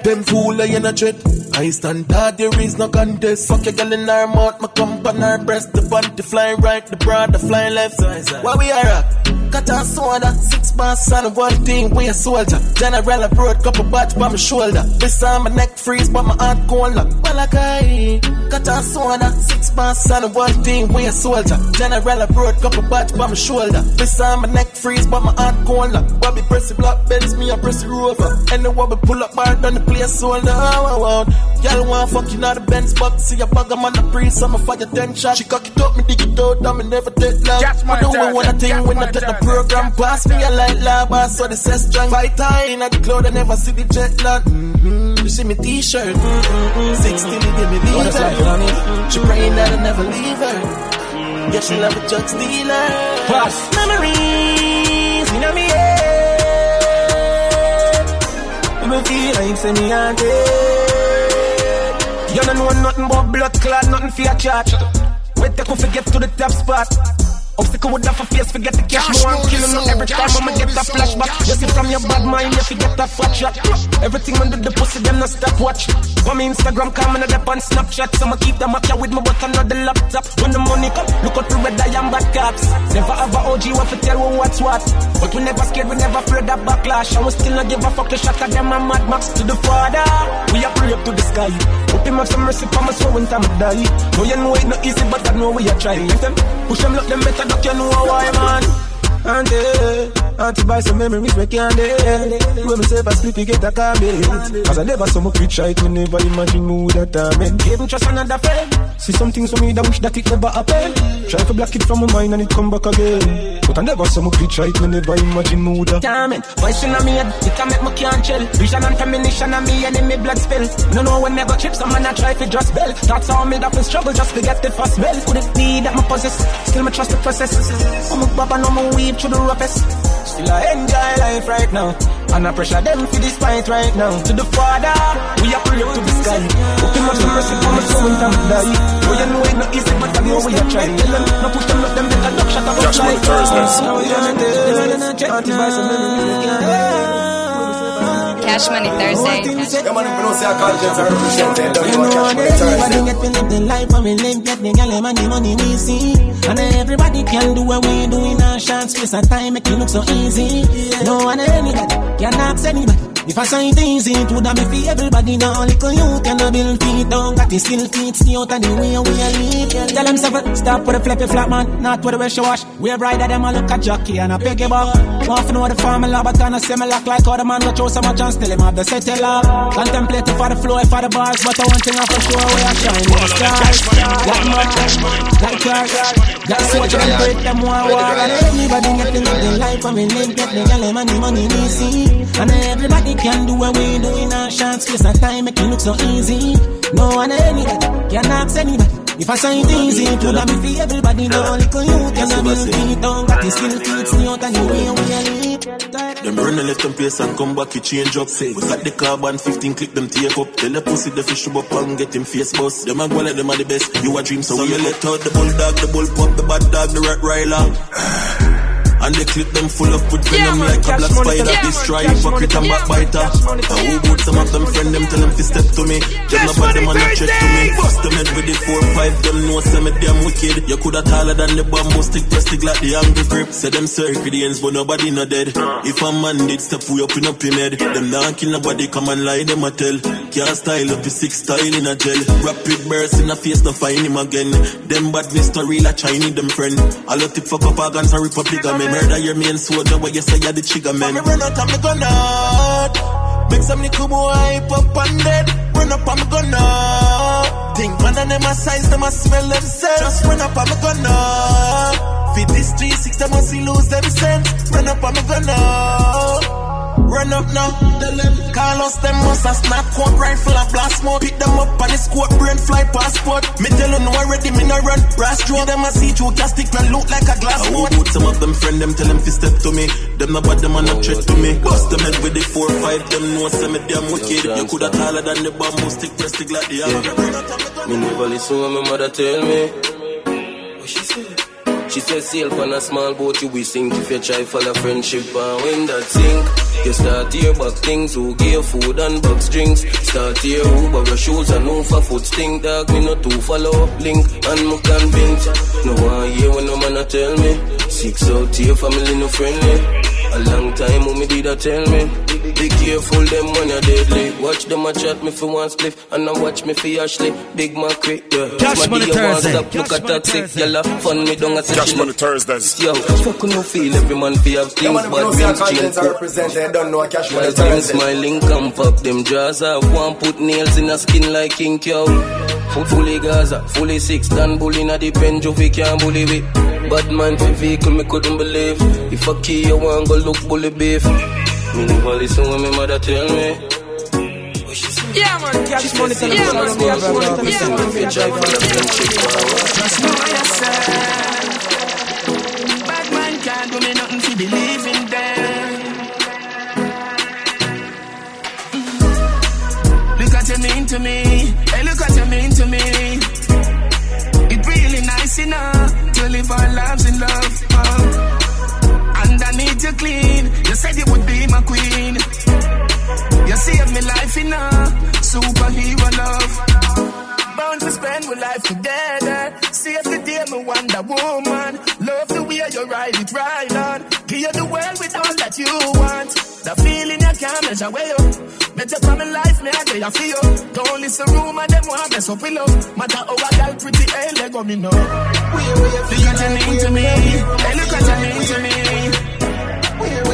Them fool I in a dread. I stand hard, there is no contest. Fuck your girl in her mouth, my on her breast. The bunty flying right, the broad the flying left. Where we are at? Cut a soda, six bars on one thing, we a soldier. General abroad, couple batch by my shoulder. This time my neck freeze, but my heart cold. Like, well, I cut a soda, six bars on one thing, we a soldier. General abroad, couple batch by my shoulder. This time my neck freeze, but my heart cold. Like, Bobby press the block, bends me, I press the rover. And the wobble pull up bar down the place, soldier. Oh, oh, oh. Y'all want fuck you not the Benz box, see a I'm on the breeze, I'm a fire ten shot. She cock it up, me dig it out, I'm never take long. I do what one thing when I take the program pass me, I like lava, so the set strong. Fight high in the cloud, I never see the jet lag. Mm-hmm. You see me t-shirt, mm-hmm. 16, he give me leave She praying that I never leave her. Yeah, she love a drug dealer. Pass. Memories, me know me head. Me feel like say me a dead. You don't know nothing but blood clot, nothing for your charge. Wait till we get to the top spot. Obstacle would have a face, forget the cash, more I'm killing them every time I'ma get that flashback. You see from your bad mind, you forget that fat shot. Everything under the pussy, them no stop watch. On me Instagram, come and up on Snapchat. So I'ma keep them up here with me, but another laptop. When the money come, look out the red eye and bad cops. Never have a OG, what to tell what's what. But we never scared, we never afraid of backlash. And we still not give a fuck the shot at them and Mad Max to the father. We are pray up to the sky. Hope him have some mercy for my soul when time I die. No, you know it not easy, but I know we are trying. Them push them, look them better, duck, you know why, man. And eh. Uh, Auntie buy some memories we can't dead When if I sleep you get a comment. Cause I never saw my creature I could never imagine who that I'm meant Even trust another friend. See some things for me that wish that it never happened Try to block it from my mind and it come back again. But I never saw my creature I could never imagine who that Damn it, voice in me head It can make me can't chill Vision and premonition and me blood spill No know when never chips I'm I try to just bell. That's how me that in struggle just to get the first bell. Could it be that my possess? Still me trust the process. I'm a baba no more weave through the roughest Still I enjoy life right now. And I pressure them for this fight right now. To the father, we are pray up to the sky Hope him have some mercy for my soul when time die Oh you know it not easy but I know we are trying Tell them, no push them, let them make a duck shot about life Cash Money Thursday. Yeah, man, if you don't say I call Jens, I represent it. Don't You know know Cash Money everybody get to live the life and we live get the gal and money money we see. And everybody can do what we do in a short space of time make it look so easy. No one anybody can ask anybody if I it easy, it would have been for everybody now. Little you can build feet down, got the skill feet, see out of the way we a live. Tell them seven, stop with a flippy flat man, not with a wish wash. We're brighter than a look at jockey and a piggy. Want to know the formula, but on a similar like how the man go throw so much and still him have the settle up. Contemplate for the flow, for the bars, but I one thing I for sure we are shining the stars. Like mud, like cars. What you can break them one war. And everybody get the life and we live, get the and money, money see. And everybody can do what we do in a short space of time, make it look so easy. No one anybody can ask anybody. If I say it easy, it would been for everybody. No little you can have build feet down, got the skill feet, see out and the way we a live. Them run and left them place and come back, he change up. We got the carbon 15, click them tape up. Tell the pussy the fish up and get him face bust. Them a go like them are the best. You a dream, so we let out the bulldog, the bull pup, the bad dog, the rat riler. And they clip them full up with venom man, like a black money, spider. cash Destroy money, cash hypocrite and money, backbiter. cash money, Now who boot some of them friend them tell them to step to me. Them no bad them and no check to me. Bust them head with the four five. Them know say me damn wicked. You coulda taller than the bamboo stick, press stick like the angry grip. Say them circadians but nobody no dead. If a man did step way up in up him head, them not kill nobody. Come and lie them a tell. Can't style up the six style in a gel. Rapid burst in a face, no find him again. Them badness to real a Chinese them friend. All the tip fuck up our guns and Republic of men. Murder your main soldier, what you say you're the trigger man. Run out and me gun out. Make some little boy up and dead. Run up and me gun out. Think man and them a size, them a smell themselves. Just run up and me gun out. Fit this 3-6, them must lose them sense. Run up and me gun out. Run up now, tell them Carlos them must a snap coat rifle a blast smoke Pick them up on the squad brain fly passport Me tell you no already me no run Brass draw them a see through castic and look like a glass I will boat some of them friend them tell them fi step to me. Them no bad them and no threat to me. Bust them head with the four five. Them know say me damn wicked. You coulda taller than the bamboo stick, press stick like the hammer. Me never listen when my mother tell me. What she say? She says, sail on a small boat you will sink. If you try follow friendship and when that sink you start hear back things. Who give food and box drinks? Start hear who borrow shoes and move for foot stink. Dog me not to follow up link and me convinced no one hear when no man a tell me. Six out here family no friendly. A long time when me did a tell me be careful them when you're deadly watch them a chat me for one spliff and now watch me for Ashley big macri yeah Cash My Money dear one Thursday. stop, look Cash at Money taxi Thursday. Yalla, fun me down a Cash session. Money Thursdays. Yo, fuck no feel every man fi have Yeah, things, man, if you but don't say I dreams call change. Jens, I represent it. Don't know Cash Money While time Thursday. smiling, come pop them jaws off. One put nails in a skin like King Cow. Foot fully Gaza, fully six, done bully in a the bench, we can't bully with. Bad man for vehicle, me couldn't believe. If I key you want go look bully beef. Me never listen when my mother tell me. Yeah, man, cash money, tell them Yeah, all man, of me, cash bro, money, bro, tell bro. them if you try for the friendship Just know yourself. Bad man can't do me nothing to believe in them. Look at you mean to me. Hey, look at you mean to me. It really nice enough to live our lives in love. Oh you clean. You said you would be my queen. You saved me life in a superhero love. Bound to spend my life together. Save the day, my Wonder Woman. Love the way you ride it right on. Give the world with all that you want. The feeling you can't measure way up. Better from my life, me I get feel. Don't listen rumor, them want mess up pillow. Matter how I got pretty, hey, let go me know. Do you mean to me? Hey, look what you mean to me.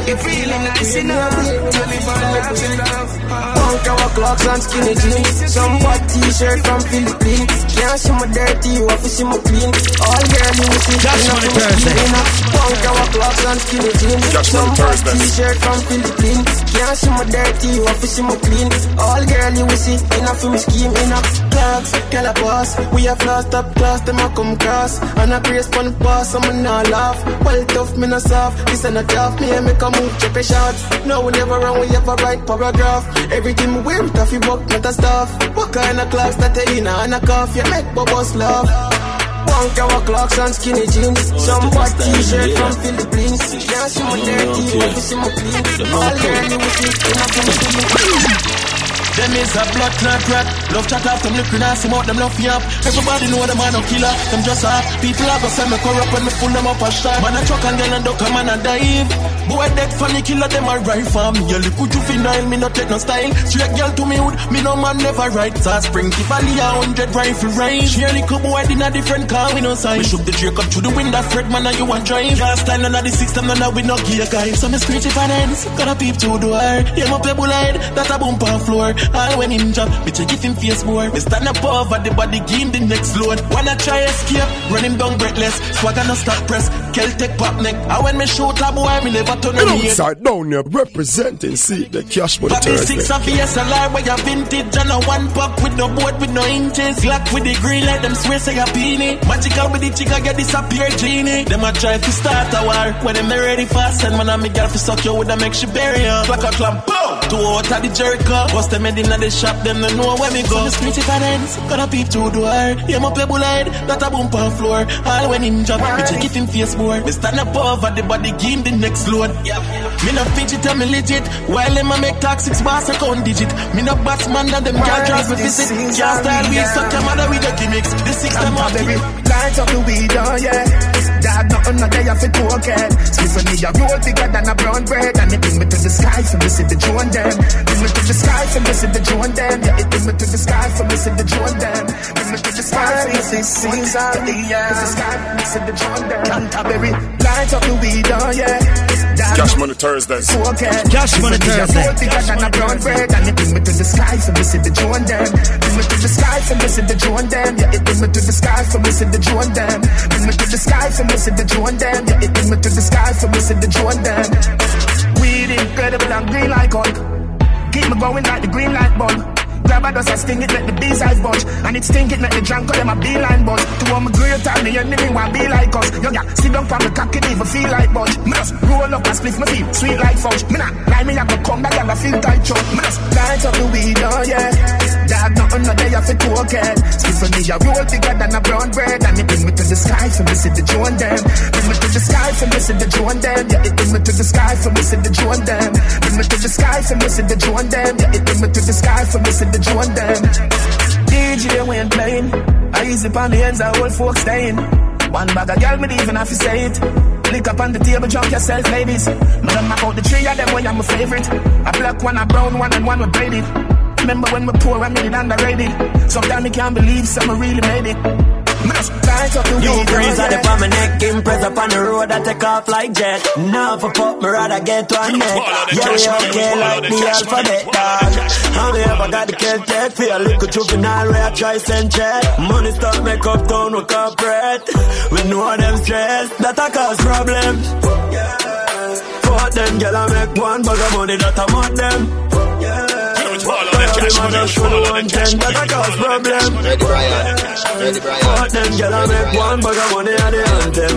It feeling nice enough to live our lives in love. Punk our clocks and skinny jeans. Some white t-shirt from Philippines. Can't see my dirty, you have to see my clean. All girl you see, Cash enough Thursday. clean up. Punk our clocks and skinny jeans. Some white Thursday. t-shirt from Philippines. Can't see my dirty, you have to see my clean. All girl you see, enough for me scheme, enough. Clocks, girl a boss. We have lost up class, them a come cross. And a brace pon the boss, I'm not laugh. Well tough, me not soft. This ain't a tough, me and make a move, check a shot. No, we never run, we ever write paragraph. Everything we wear, it off your buck, not a stuff. What kind of clocks that they in and a cuff? You make bubbles love. Punk our clocks and skinny jeans. Some white t-shirt from Philippines. Can't see my dirty, you have to see my clean. All girl you will see, enough for me clean. Them is a blood clot rat. Love chat off them looking ass him out them love up. Everybody know them man no killer. Them just up. People are gonna say me corrupt when me pull them up a shot. Man a truck and girl and duck a man a dive. Boy dead funny killer them a ride for me. You look juvenile, me no take no style. Straight girl to me hood, me no man never ride. So spring Tivoli a hundred rifle range. She a little boy in a different car we no sign. Me shook the Drake up through the window, Fred man and you want drive. Last time none the system, none of we no gear guys. So me screech if an ends, gotta peep the door. Yeah, my pebble head, that a bump on floor. All when him drop, me check if him face more. Me stand up over the body, give him the next load. Wanna try escape, run him down breathless. Swagger no stop press, Celtic pop neck. And when me shoot a boy, me never turn on me. outside down here representing see the cash money Bobby six of VSLR where you vintage and a one pop with no board with no inches. Glock with the green light, them swear say a peony. Magical with the chica get disappear genie. Them a try to start a war when them ready fast and when I'm a girl fi suck you with a make she bury ya. Clack a clamp, boom. Two out of the Jericho. Bust them head inna the shop, them no know where me go. So the street if I dance, gonna peep through the door. Yeah, my pebble head, that a bump on floor. All when him drop, me check if him face board. Me stand up over the body, give him the next load. Me no fidget, tell me legit. While them a make talk six bars a count digit. Me no batsman than them can't drive me visit. Can't style we suck your mother with the gimmicks. The six them off baby. Light up the weed, oh yeah. Dad, nothing not there for token. Spliff for me a roll bigger than a brown bread. And it bring me to the sky from me see the drone them. Bring me to the sky from me see the drone them. Yeah, it bring me to the sky from me see the drone them. Bring me to the sky from me see the drone them. The sky from me see the drone them. Canterbury, light up the weed, oh yeah. Dad, Cash money Thursday. Cash money Thursday. bigger than a brown bread And it bring me to the sky for me see the drone them Bring me to the sky see the drone them Yeah, it bring me to the sky see the drone them Bring me to the sky see the drone them Yeah, it bring me to the sky see the drone them Weed incredible and green like Hulk Keep me going like the green light bulb. Grab a dust and sting it, let the bees eyes bunch And it stink it, let the drunk them a beeline bunch To all my great time, the enemy want be like us. Yo, yeah, sit down from the cock, it even feel like bunch Me just roll up and split my feet, sweet like fudge. Me not lie, me have to come back and I feel tight chunk Me just light up the weed, oh yeah Dog, nothing no day for token Split for me, a roll bigger than a brown bread And it bring me to the sky for me see the drone them Bring me to the sky for me see the drone them Yeah, it bring me to the sky for me see the drone them Bring me to the sky for me see the drone them Yeah, it bring me to the sky for me see the drone them DJ Wayne playing I easy upon the ends, I old folks staying One bag of girl, me even have to say it Lick up on the table, drunk yourself, ladies Me them about the three of them, way I'm my favorite A black one, a brown one, and one with braided Remember when we poor, I made it underrated Sometimes me can't believe someone really made it Me just light the You weed, breeze on the palm my neck, impress up on the road, I take off like jet. Now for fuck, me rather get to a neck. Yeah, we okay like the alphabet, dog. How me ever got the kill check for a little juvenile where I try send check. Money start make up town with corporate. We know them stress, that a cause problems. Fuck them, girl, I make one bag of money that I want them. Every man just for the one ten, that a cause problem. Ready, Brian. Ready, Brian. Fuck them, girl, I make one bag of money and the anthem.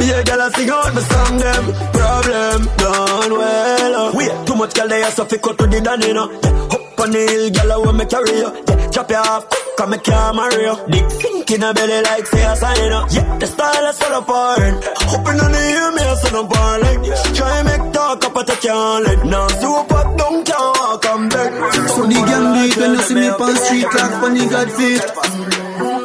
Me a girl, I sing out my song, them. Problem done well. Uh. Wait, too much girl, they so fit cut to the done, you know. Yeah, Up on the hill, girl, I want me carry you. Yeah, chop you off, come me can't marry you. Dick sink in a belly like say I sign up. Yeah, the style is solo porn. Hoping on the hear me, I of porn like. Try make talk up, I can't let. Now super don't can't walk on bed. So the gang it when you see me on street like funny god feet.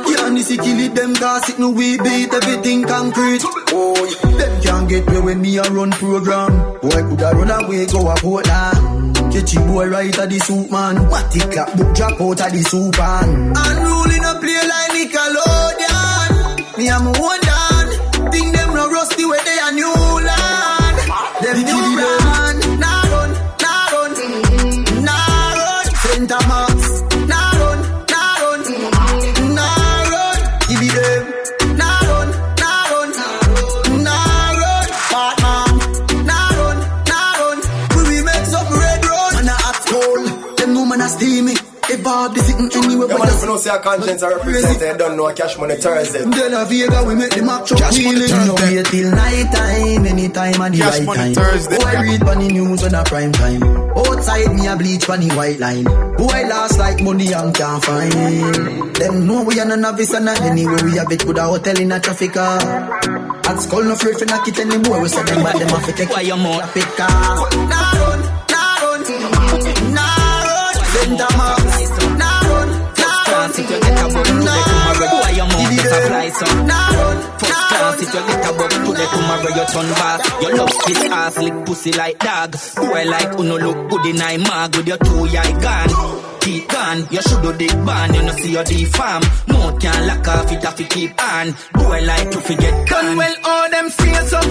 Yeah, and this kill it, them gas it, no we beat everything concrete. Oh, yeah. them can't get me when me a run program. Boy, coulda run away, go a Portland. Catchy boy right at the soup man. Matty clap book drop out of the soup man. Unruly no play like Nickelodeon. Me a my own dan. Think see a conscience I represent, you don't know a cash money Thursday. De La Vega, we make the match up feeling. No wait till night time, anytime and the Cash right money time. Thursday. Boy read on the news on a prime time. Outside me a bleach on the white line. Boy last like money and can't find. Them know we are no novice and not anywhere we have it good a hotel in a traffic car. At school no afraid for knock it anymore. We say them bad them have to take why you more traffic car. Nah run, nah run, a fly son. Nah run, First class, if you get a bug today, tomorrow you turn back. You love this ass lick pussy like dog. Boy like uno look good in I mag with your two eye gone. Keep gone, you should do dick ban, you know see your D farm. Mouth can't lock off it have to keep on. Boy like to forget gone. Well, all them fears up.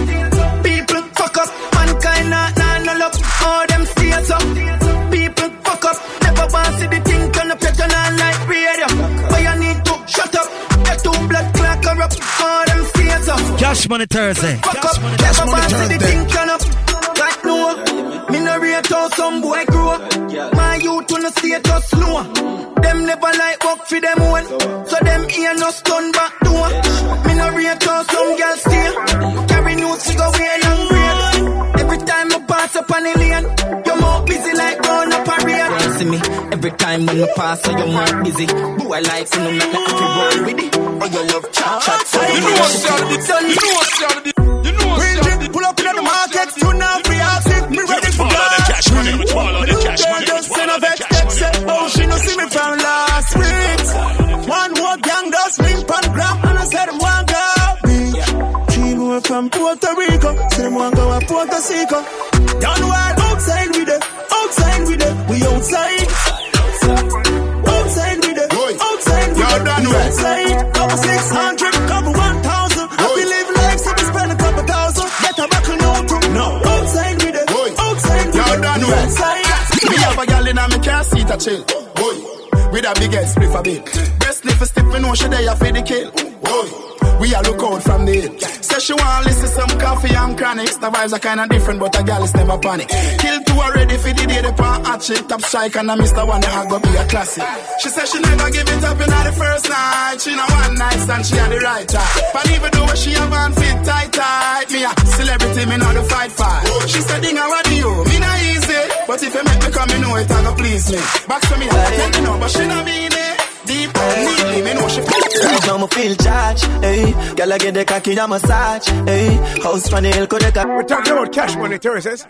People fuck up, mankind not nah, no love. All them fears up. People fuck up, never want see the thing All them fears up. Cash Money Thursday. Fuck up, never want see the thing turn up. Like no, me no rate how some boy grow. My youth wanna see it just slow. Them never like work for them own, so them here no stun back door. Me no rate how some girls stay. Carry news to go way long braid. Every time I pass up on the lane, you're more busy like going up a raid. See me every time when I pass, so you're more busy. Boy i like you know make me happy roll with it. Oh you love chat chat, so you know what's done. You know what's done. You know what's done. Pull up in the market, you now free outfit, me ready for cash money, Me swallow the cash girl money, just send a the vex money, oh, she no see me from last week. One more gang does link on gram, and I said, want go beach. Three more from Puerto Rico, say them want go to Puerto Rico. Done well, outside with it, outside with it, we outside. Outside with it, outside with it, outside. Couple six hundred, couple one thousand. I believe life, so we spend a couple thousand. Get a buckle no too. No, outside with it, outside with it, outside. Me have a gal in a me car seat a chill. Boy, with a big head spliff a bill. Breast sniff a stiff, me know she there for the kill. Boy, we a look out from the. Say she want listen some coffee and chronics. The vibes are kinda different, but a gal is never panic. Kill two already for the day the pan hot shit. Top strike and I missed the one that go be a classic. She said she never give it up in the first night. She know one night stand, she had the right time. But even though she have on fit tight tight, me a celebrity, me know the fight fight. She said, Ding, what do you? Me not easy. But if you make me come, you know it, I go please me. Back to me, I tell you know, but she not mean. Deep neatly, me know she feel charged, hey. Girl I get the cocky a massage, hey. House on the hill, could they We're talking about Cash Money Thursdays.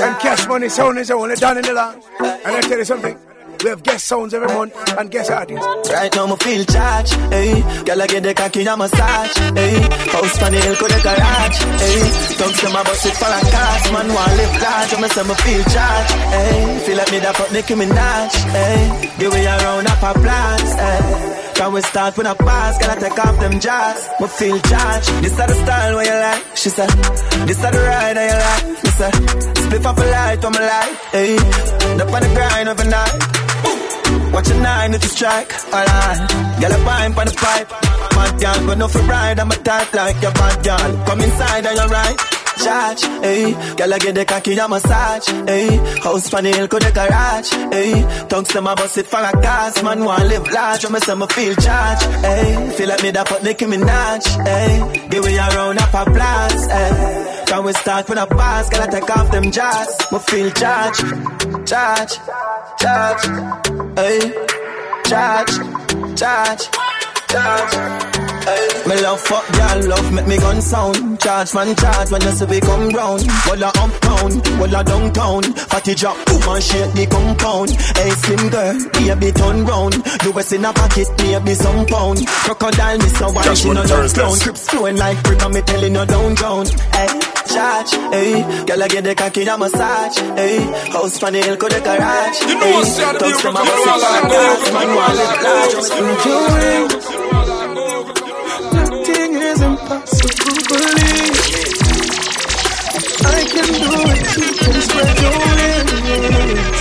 And Cash Money Sound is only done in the land. And I tell you something. We have guest sounds every month and guest artists. Right now me feel charged, hey. Girl I get the cocky a massage, hey. House the hill, could they garage, hey. Don't say my bus it for a cars, man want live large, me say me feel charged, hey. Feel like me that fuck Nicki Minaj, hey. Give me a round up applause, hey. Can we start with a pass? Gotta take off them jars. Me feel charged. This is the style where you like. She said, This is the ride that you like. Me said, Split off a light on my light. Hey, up on the grind overnight. Watch a nine if you strike. Alright, girl, a pine on the pipe. Mad girl, but no for ride. I'm a type like your bad girl. Come inside and you're right. Charge, hey, girl, I get the cocky a massage, hey, house the hill, could the garage, hey, tongues them a bust it for a cast, man Wanna live large, when me say me feel charge, hey, feel like me that put Nicki Minaj, hey, give me a round of applause, hey, can we start with a pass, gotta take off them jars, me feel charge, charge, charge, hey, charge charge, charge, Me love fuck girl, love make me gun sound. Charge man charge when you see we come round. Walla uptown, walla downtown. Fatty drop, and shake the compound. Hey slim girl, baby turn round. You was in a pocket, maybe some pound. Crocodile, me so why she no love clown. Scripts flowing like on me telling you down down. Hey, charge, hey, girl I get the cocky a massage. Hey, house the hill, go the garage. You know what's the a beautiful bust it girl? man want live large. Nothing is impossible, believe. I can do it, you can spread your wings.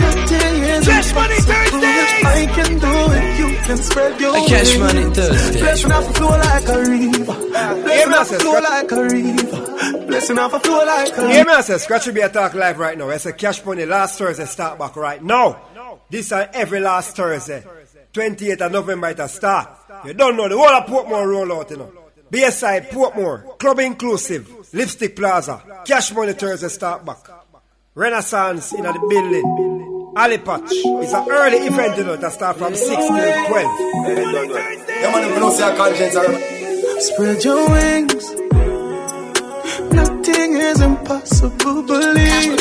Nothing is Cash Money impossible. I can do it, you can spread your A wings. Cash Money Thursday. Blessing off a flow like a river. Blessing off a flow like a river. Blessing off a flow like a You hear river. me? I say Scratchy Beer Talk live right now. I say Cash Money last Thursday start back right now. This and every last Thursday. 28th of November it a start. You don't know the whole of Portmore roll out, you know. BSI Portmore, Club Inclusive, Lipstick Plaza, Cash Money Thursday start. Renaissance in the building. Ali Patch is an early event, you know, that start from 6 till 12. Yeah, man, if you don't say a conscience, I Spread your wings. Nothing is impossible, believe.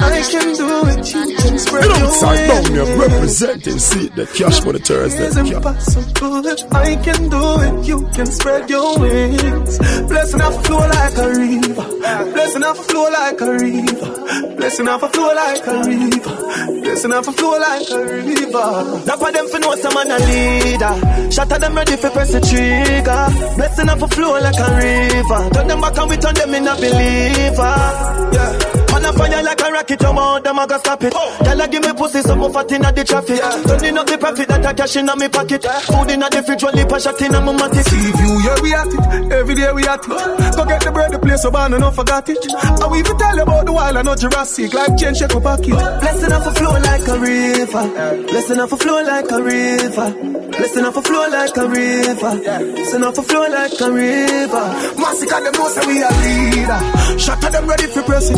I can do it, you can spread You know, your down wings. here representing see the Cash Money Thursday. It's impossible if I can do it, you can spread your wings. Blessing off a flow like a river. Blessing off a flow like a river. Blessing off a flow like a river. Blessing off a flow like a river. That for them for know some man a leader. Shot them ready for press the trigger. Blessing up a flow like a river. Them back and we turn them in a believer. Yeah. Man a fire like a rocket, you want them a go stop it. Oh. Girl a give me pussy, some of fat inna the traffic. Turning up the profit that I cash inna me pocket. Food inna the fridge, only a shot inna my matic. See you, yeah, we at it. Every day we at it. Go get the bread, the place so bad, and don't forget it. And we even tell you about the wild I know Jurassic. Like chain shake up pocket. Blessing off a flow like a river. Blessing off a flow like a river. Blessing off a flow like a river. Blessing off a flow like a river. Massacre them know say we a leader. Shot at them ready for press the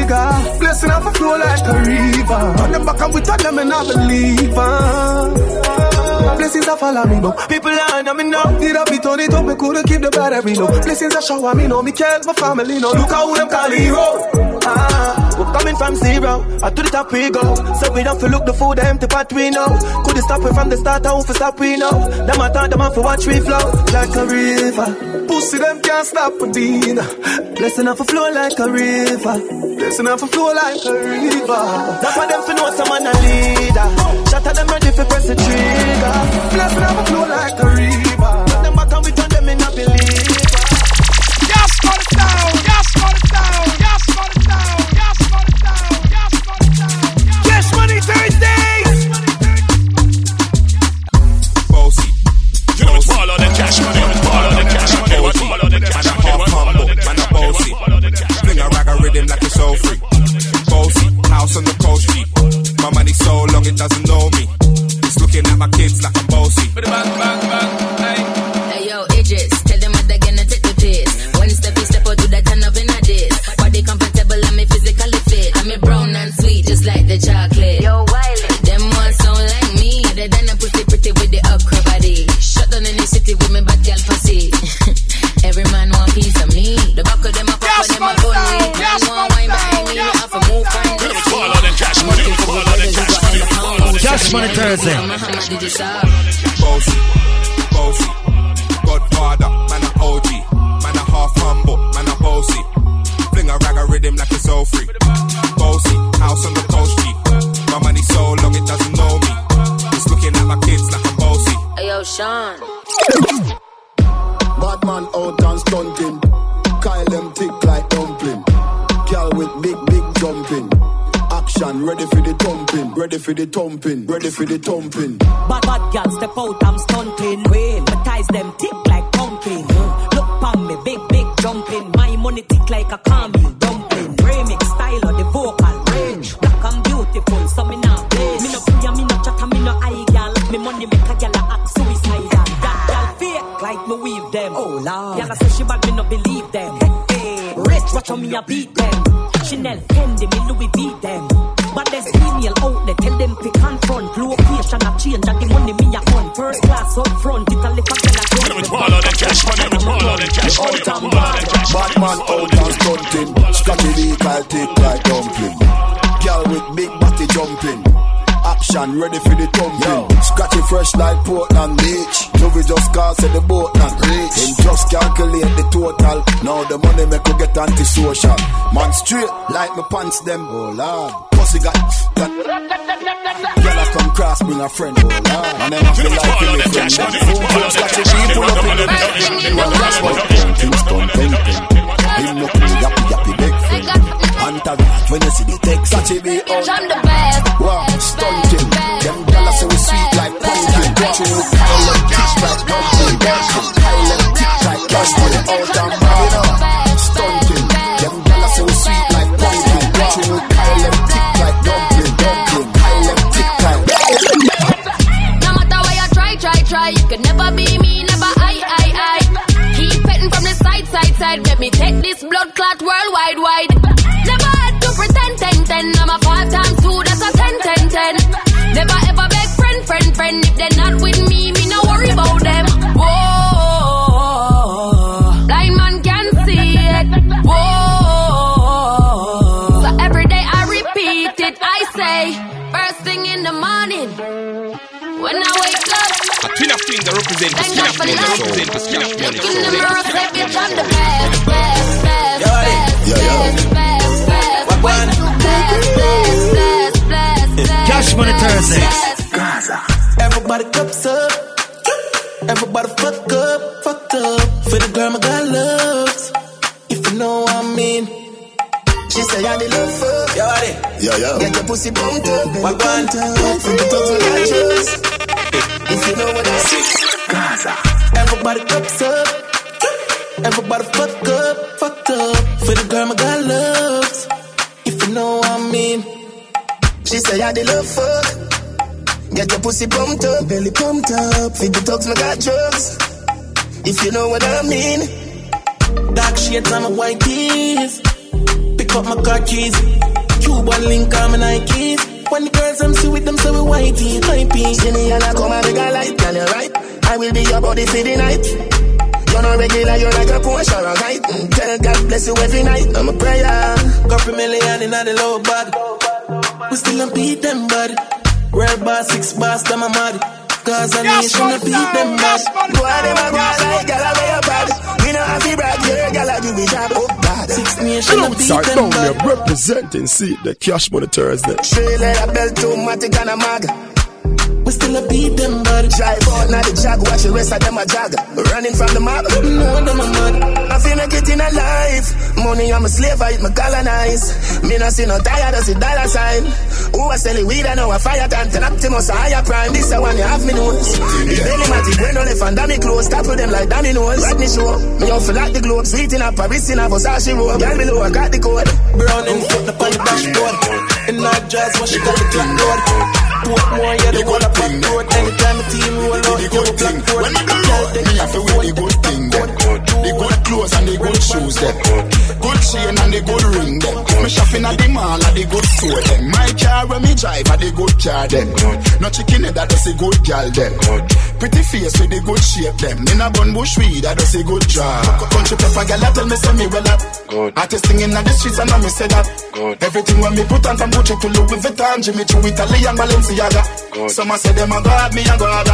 trigger. Blessing off a flow like a river. On the back and we turn them in a believer. Blessings are follow me now. People are me now. Did I be turn it up? Me couldn't keep the battery low. Blessings are shower me now. Me care my family now. Look how them call hero. Ah, we're coming from zero. I to the top we go. So we don't feel look the food empty pot we know. Could it stop it from the start? I won't stop we know. Them I thought them have to watch we flow like a river. Pussy them can't stop a dean. Blessing off a flow like a river. Blessing off a flow like a river. That's why them for know some man a leader. Shot at them ready for press the trigger. Blessing off a flow like a river. Them back and we turn them in a believer. Straight like my pants them. Oh lord. Pussy got that. Girl I come cross bring a friend. Oh lord. And then I feel like All of me the friend. cash money. Boom boom All of the money. people up in the bed. Well that's what Kingston painting. Him look me yappy yappy big friend. Antagonist when you see the text. Scratchy B oh. out. I'm the best. Wow, Gaza. Everybody cups up. Everybody fuck up, fucked up. For the girl my God loves. If you know what I mean. She say I the love fuck. Yo, yeah. Get your pussy pumped up, baby pussy pumped up, belly pumped up. Feed the dogs, my got drugs. If you know what I mean. Dark shades on my white keys. Pick up my car keys. Cuban link on my Nikes. When the girls I'm see with them, so we whitey, hypey. Me and I come and make a light, girl, you right. I will be your body for the night. You're not regular, you're like a Porsche or a kite. Mm, Tell God bless you every night. I'm a prayer. Couple million in the low bag. We still don't beat them, bud. Real boss, six boss, them a mad. Cause I need to beat them, bad. Go on, them a go like girl, I wear a pad. Me no have to brag, yeah, I give me job. Oh God. Six nation, I beat them, bad. representing, see the cash money Thursday. Straight leather belt, automatic and a mag. We still a beat them, bud. Drive out, now the jag, watch the rest of them a jag. Running from the mob. No, them a mad. I feel make it in a life. Money, I'm a slave, I eat my colonize. Me not see no tired, I see dollar sign. Who I sell it weed, I know a fire time. Ten Optimus, a higher prime. This a one you have me nose. The belly matic, when no left and dummy close. Tackle them like dummy nose. Rodney show. Me off like the globe. Sweet in a Paris in a Versace robe. Girl below, I got the code. Brown and foot up on the dashboard. In our jazz, what she got the clock. Put more, yeah, the one up on. Anytime the team roll out, you a black road. When me go road, me have to wear the good thing. The good clothes and the good shoes them. Good chain and the good ring them. Me shopping at the mall at the good store them. My car when me drive at the good car them. No chicken head that does a good gal them. Pretty face with the good shape them. In a bun bush weed that does a good job. Country pepper gal that tell me say me well up. Artist singing at the streets and I me say that. Everything when me put on from Gucci to Louis Vuitton, Jimmy Choo, Italy and Balenciaga. Some a say them a god, me a god.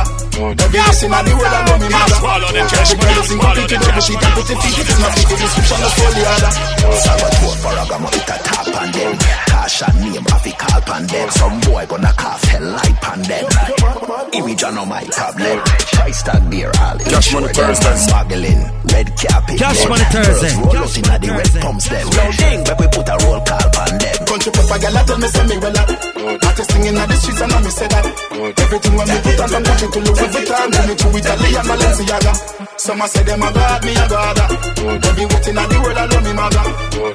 Every listen at the world I know me mother. Swallow the cash Every money, girl is in the with cash she can put it feet. It's not the description all the other. Salvatore Ferragamo, it a tap on them. Cash and name, I fi call on them. Some boy gonna cough hell light on them. Image on my problem. Price tag there, all Cash Money. Thursday. Smuggling, red carpet. Cash. Money Thursday. Girls roll out Cash inna the red Thursday. pumps them. Yo, ding, but we put a roll call on them. Country pepper gal tell me say me well up. Artist singing at the streets and I me say that. Everything when me put on from Gucci to Louis Vuitton, Jimmy Choo, Italy and Balenciaga. Some a say them a god, me a god. Every waiting at the world I love me mother.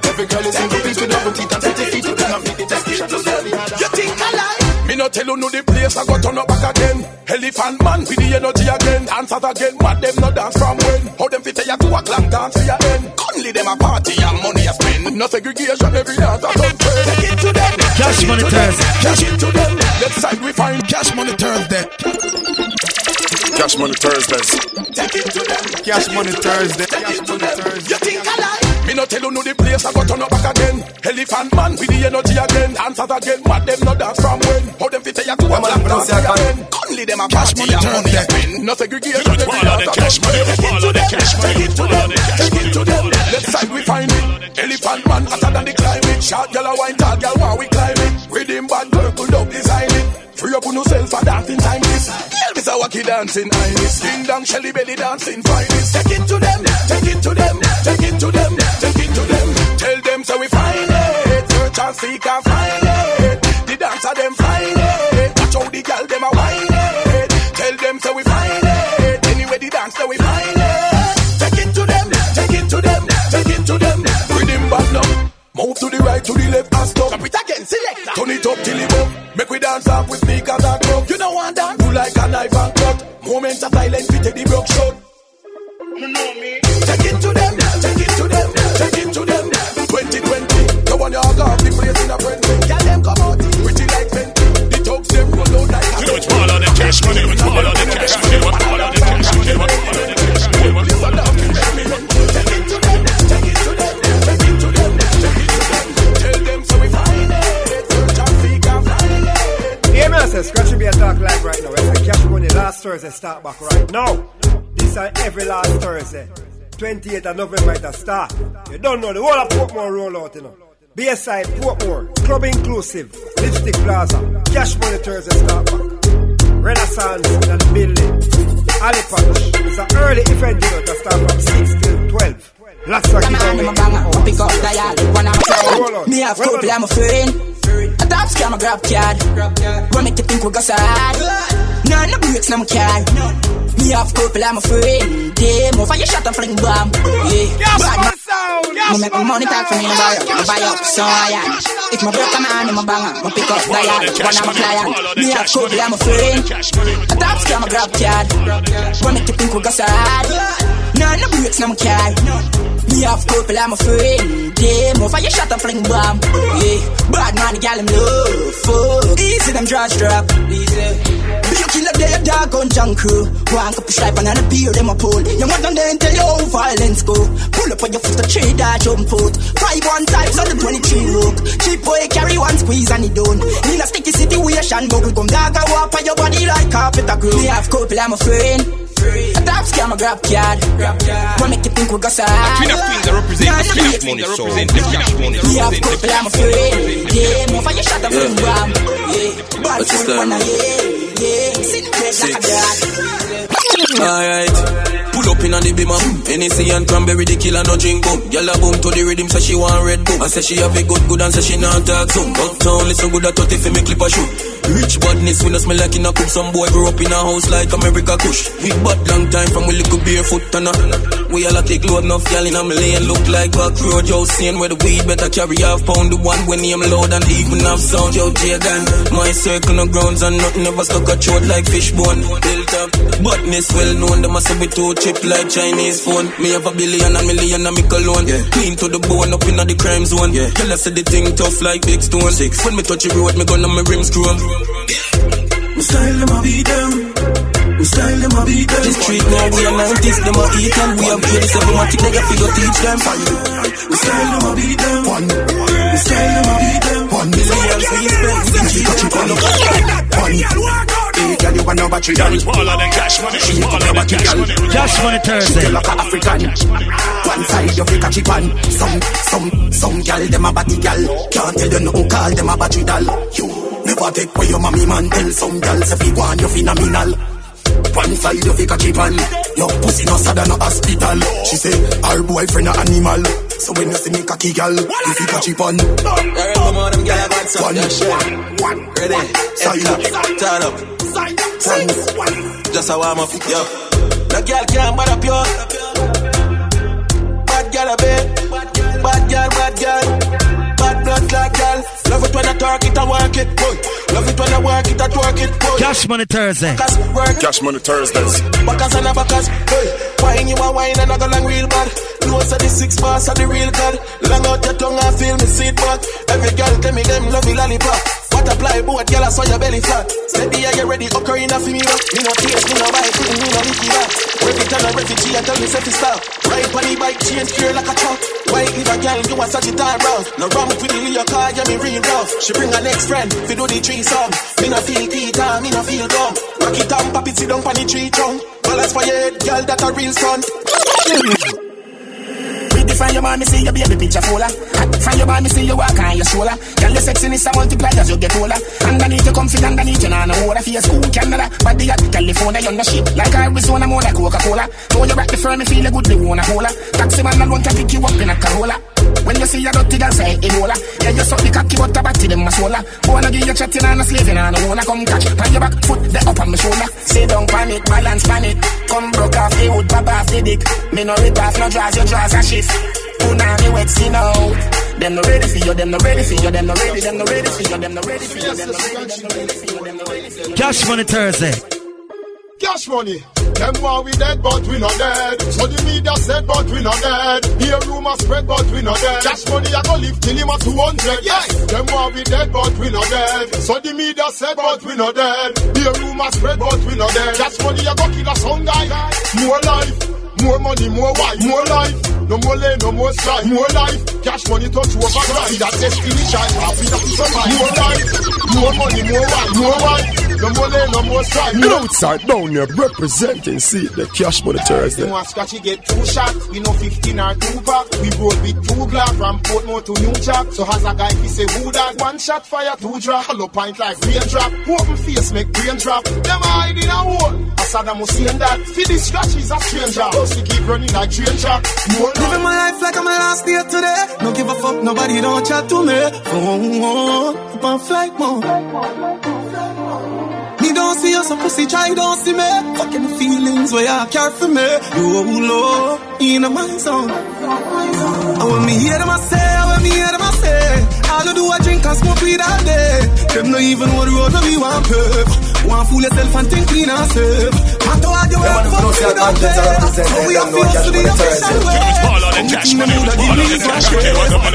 Every girl is in the beach with double teeth and pretty feet. It cannot the description of all. You think I lie? Me no tell you no the place I go turn up back again. Elephant man with the energy again. Dance out again, but them no dance from when. How them fit you to a clock dance for your end. Only them a party and money a spend. No segregation, every dance I don't pay. Take it to them. Cash Money to them. Thursday. Take it to them. Let's side we find Cash Money Thursday. Cash Money Thursdays. Take it to them. Cash Money Thursday. Cash Money Thursday. You think I lie? Me no tell you no the place I go turn up back again. Elephant man with the energy again. Out again, but them no dance from when. How them fit you to a man, black dance your again. Only them a and money a spend. No segregation, Do it, every follow the dance cash money, pay. follow the cash money, Take it to them. the cash Take it to them. Left side we find it. Elephant man hotter than the climate. Short gyal a wine, tall gyal want we climb it. Rhythm bad, purple dub design it. Free up on yourself for dancing time this. Elvis a wacky dancing iris. Ding dong, Shelly belly dancing finest. Take it to them, take it to them, take it to them, take it to them. Tell them so we find it. Search and seek and find it. The dancer them find it. Watch how the girl them a whine it. Tell them so we find it. 28th of November it a start. You don't know the whole of Portmore roll out, you know. BSI, Portmore, Club Inclusive, Lipstick Plaza, Cash Money Thursday start back. Renaissance in the building. Ali Patch. It's an early event, you know, to start from 6 till 12. Lots of Come on, I'm a giveaway. banger, oh, pick up dial, one of my Roll client. out. Me have Roll couple, out. I'm a friend. A top scam, a grab card. What make you think we go sad? No, no breaks, no car. Me have couple, I'm a friend. Damn, over your shot and fling bomb. Yeah, bad man. Me make my money talk for me, no buy up, no buy up, so I am. If my broke, I'm on, I'm a banger, I pick up dial, one of my client. Me have couple, I'm a friend. A top scam, a grab card. What make you think we go sad? No, no breaks, no car. Me have couple, I'm a friend. Damn, over your shot and fling bomb. Yeah, bad man, the gal him love. Fuck. Easy, them draws drop. Easy. You kill up their dog on junk crew. One cup of stripe and a beer, them a pull. You want them then tell you how violence go. Pull up on your foot, a tree that jump out. Five one times on the 23 look. Cheap boy carry one squeeze and it done. In a sticky situation, bubble come dog, I walk on your body like carpet a glue. Me have couple, I'm a friend. A top scam, a grab card. What make you think we got sad? Queen of Queens that represent the cash money, so the cash money, Me have represent the couple, I'm a friend. Yeah, move on your shot and Yeah. bring bomb. Yeah, bad What's food, this man, yeah, Alright. Pull up in on the beamer. NEC and cranberry, the killer no drink boom. Gyal a boom to the rhythm, say she want red boom. I say she have a good good and say she not talk soon. Uptown listen good at 30 for me clip a shoot. Rich badness, we no smell like in a coop. Some boy grew up in a house like America Kush. We bad long time from we little barefoot and a. We all a take load enough gyal in a lane. Look like back road, yo, seeing where the weed better carry half pound. The one when him load and even have sound, yo, Jagan. My circle no grounds and nothing ever stuck a throat like fishbone. Built up, badness well known. Them a say we too cheap like Chinese phone. Me have a billion and million and me cologne. Yeah. Clean to the bone up in the crime zone. Yeah. Tell us the thing tough like big stone. Six. When me touch the road, me gun on my rims chrome. My style them a beat them. My style them a beat them. This street now we are 90s, them a eat them. We have 87 matic, they got figure teach them. My style them a beat them. One. My style them a beat them. One. Millions we spend. Keep a chip on the One. Hey, girl, you want no battery, girl. Do it, follow the cash money, do it, follow cash money. Cash Money Thursday. feel like a African. One side you fake a chip on. Some, some, some gal them a batty gal. Can't tell you nothing, call them a battery doll. You never take away your mommy man. Tell some gal if you want you phenomenal. One side you a chip on. Your pussy no sad no hospital. She say her boyfriend a animal. So when you see me cocky gal, you fake a chip on. Alright, come on, them gyal got some. One, Yeah, shit. one, Ready? Side up. Turn up. One. Just a warm up, yo. The girl can't up, yo. Bad girl a bit. Bad girl, bad girl. Bad blood like girl. Love it when I talk it and work it. Boy. Love it when I work it, I twerk it. Boy. Cash Money Thursday. Cash Money Thursdays. Backers and a backers. Hey, wine you a wine and I go long real bad. Close to the six bars of the real god. Long out your tongue and feel me seat back. Every girl tell me them love you lollipop. What apply boat, girl, I saw your belly flat. Steady, I get ready, occurring for me, rock. Me no taste, me no bite, me no licky that. Refugee and refugee, I tell me self stop. Ride on bike, change gear like a truck. White liver girl, you a Sagittarius. No rum with the Leo car, yeah, me real rough. She bring her next friend, fi do the tree song. Me no feel Peter, ah, me no feel dumb. Rock it down, pop it, sit down on the tree trunk. Balance for your head, girl, that a real son. Pretty from your mommy, see your baby picture fuller. From your mommy, see you walk on your shoulder. Girl, your sexiness a multiply as you get older. Underneath you comfy, underneath you nah no water. For your school, Canada, body California, you're no shit. Like Arizona, more like Coca-Cola. Know you back the firm, me feel a good, they wanna hold Taxi man alone can pick you up in a Corolla. When you see a dirty girl say Ebola. Yeah, you suck the cocky but a batty them a swola Wanna give you chatting and a slaving and a wanna come catch. On your back foot, the up on my shoulder. Say don't panic, balance panic. Come broke off the wood, pop off the dick. Me no rip off, no draws, your draws a shift. Punani wet, see now. Them no ready for you, them no ready for you, them no ready, them no ready for you, them no ready for you, them no ready for you. Cash Money Thursday. Cash money. Them want we dead, but we not dead. So the media said, but we not dead. Hear rumors spread, but we not dead. Cash money, I go live till him at 200. Yes. Them want we dead, but we not dead. So the media said, but we not dead. Hear rumors spread, but we not dead. Cash money, I go kill a song guy. More life. More money, more wife, more life. No more lay, no more strife, more life. Cash money touch over See that destiny child, happy that we survive. More life, more money, more wife, more wife. No more lay, no more strife. Get outside down here representing, see the Cash Money Thursday. You scratchy get two shots, we know 15 or two pack. We roll with two glass from Portmore to New Jack. So has a guy, he say, who that? One shot fire, two drop. Hollow pint like rain drop. Open face make brain drop. Them hide in a hole. Saddam Hussein that. For the scratch is a stranger. Plus we keep running like train track. More Living my life like I'm my last day today. No give a fuck, nobody don't chat to me. Oh, oh, oh up on flight mode. Don't see you, some pussy try don't see me. Fucking feelings where you care for me. You low in my zone. I want me hear them I say, I want me hear them I say. All you do I drink and smoke weed all day. Them no even the road we want perf. Want fool yourself and think clean and safe. Matter what you work for, we don't pay. So we have to to the official way. I'm making them know that the reason why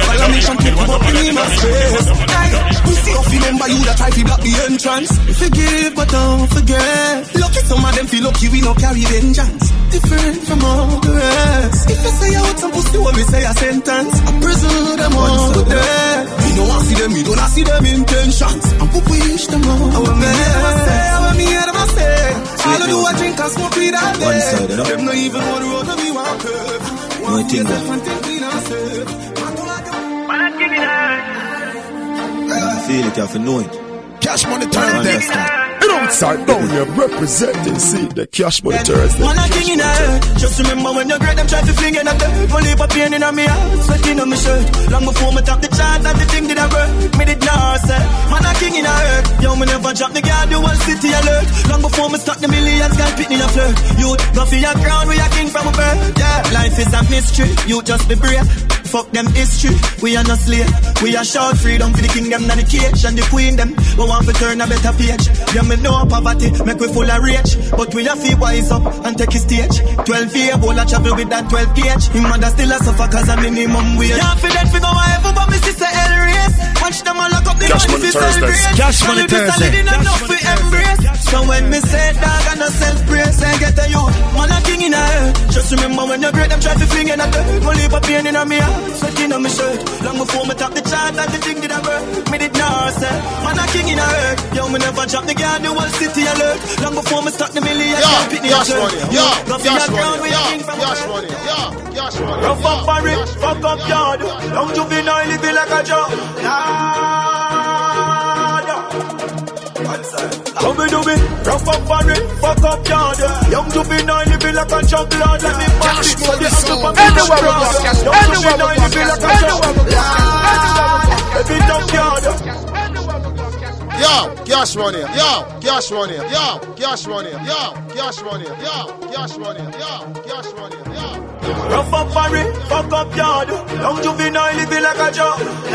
Follow me and keep up in my face. space. Pussy off, remember you that try to block the entrance. Forgive but don't forget. Lucky some of them feel lucky we no carry vengeance. Different from all the rest. If you say out some pussy, what we say a sentence. I prison them all to death. Me no want to see them, me don't want see them intentions. I'm put wish them all. I want me hear them say, I want me hear them say. All I do I drink and smoke weed all day. One side, you know? Them no even know the road that we want curve. No, I think that. And think clean and safe. You have to feel it, you have to know it. Cash Money Thursday. understand? Get outside down here representing, see the Cash Money Thursday. Man, I king in the earth. Just remember when you great, them try to fling in a dirt. Only a pain in my heart, sweating on my shirt. Long before me top the chart, that the thing did I work. Me did not say. Man, I king in the earth. Yo, me never drop the guard, the whole city alert. Long before me start the millions, guy pitney a flirt. You go for your crown, we a king from a birth. Yeah, life is a mystery. You just be brave. Fuck them history, we are not slave. We are short freedom for the kingdom, not the cage and the queen them. We want to turn a better page. Yeah, me know poverty, make we full of rage. But we have to wise up and take a stage. 12 year old, I travel with that 12 gauge. Him mother still a suffer cause a minimum wage. Yeah, for that, we go ever, but me sister L race. Watch them all lock up the Cash money Money for Thursdays. celebrate. Cash Money And if it's Thursday. solid enough for embrace. So when me say dog, I no self praise. I get a youth, man a king in a earth. Just remember when you're great, them try to fling in a dirt. Only a pain in a me heart, sweating on me shirt. Long before me top the chart, and the thing did I work. Me did not say, man a king in a earth. Yo, me never drop the guard, the whole city alert. Long before me start the million, yeah, cash a money, shirt. Go for cash your crown, money, king yo, from cash a money, yo, cash money. Rough up for it, fuck up yard. Juvenile, living like a job. How we do it? Rough up for it, fuck up yard. Young juvenile, living like a job, Lord. Let me back it so the up up Anywhere we broadcast, Young anywhere we juvenile, living like a broadcast, job. anywhere we broadcast, Every dump yard. Yo, cash money, yo, cash money, yo, cash money, yo, cash money, yo, cash money, yo, cash money, yo. Rough up for it, fuck up yard. Young juvenile, living like a job. Lord.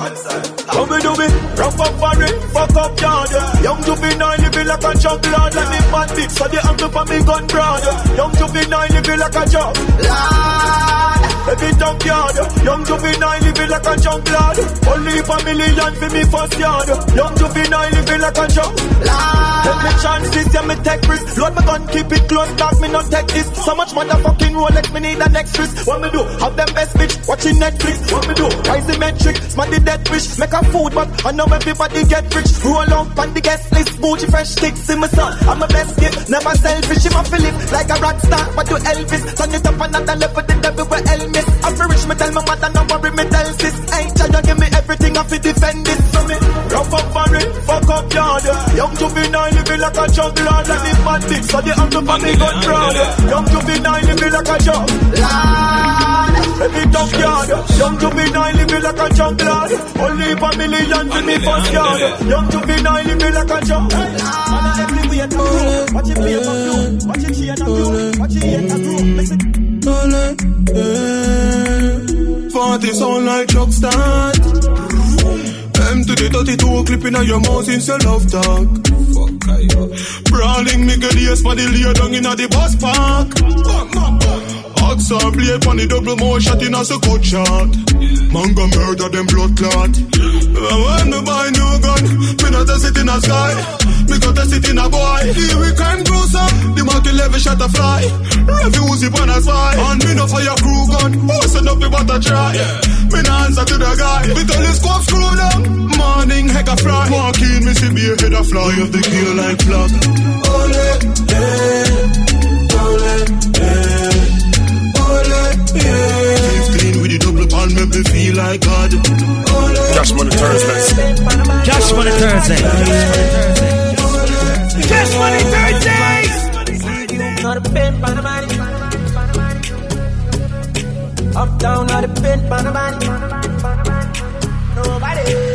How we do it? Rough up for it, fuck up yard. Young juvenile living like a juggler. Let me man big, so the angle for me gun broad. Young juvenile living like a jug. Lord, every junkyard. Young juvenile living like a junkyard. Only for million for me first yard. Young juvenile living like a jug. Lord, take me chances, yeah me take risks. Load my gun, keep it close, dark me not take this. So much motherfucking Rolex, me need a next risk. What me do? Have them best bitch watching Netflix. What me do? Rise the metric, smash the dead wish. Make a food, but I know everybody get rich. Roll up on the guest list, Gucci fresh sticks in my son. I'm a best gift, never selfish. I'm a Philip like a rock star. What do Elvis? Turn it up another level, the devil will Elvis. I'm for rich, me tell my mother, no worry, me tell sis. Ain't try give me everything, I fi defend this. So me rough up for it, fuck up yard. Young juvenile living like a juggler, like the bad bitch, so the uncle for me gun proud. Young juvenile living like a jug. Lord, every dog yard. Young juvenile living like a juggler. Only for million to me first yard. Young juvenile living like a jug. Everywhere to go, watch it play for blue, watch it cheer to blue, watch it hate to blue. Eh. Listen. Forty sound like truck start. M to the 32 clipping on your mouth since your love talk. Brawling me get the for the lay down in the bus park. Ox and blade on the double more shot in a so cut shot. Man go murder them blood clot. When me buy new gun, me not a sit in a sky. Me got a sit in a boy. Here we crime closer. The market level shot a fly. Refuse it when I spy. And me no fire crew gun. Oh, send up the butter try. Me no answer to the guy. We tell the telescope screw down. Morning heck a fly. Walk in, me see a head a fly. Of the kill like flag. Ole, eh, ole, eh, eh. Fifteen with the double make me feel like God. Cash Money Thursdays. Cash Money Thursday. Cash Money Thursdays. Up down, not a pimp on the body. Nobody.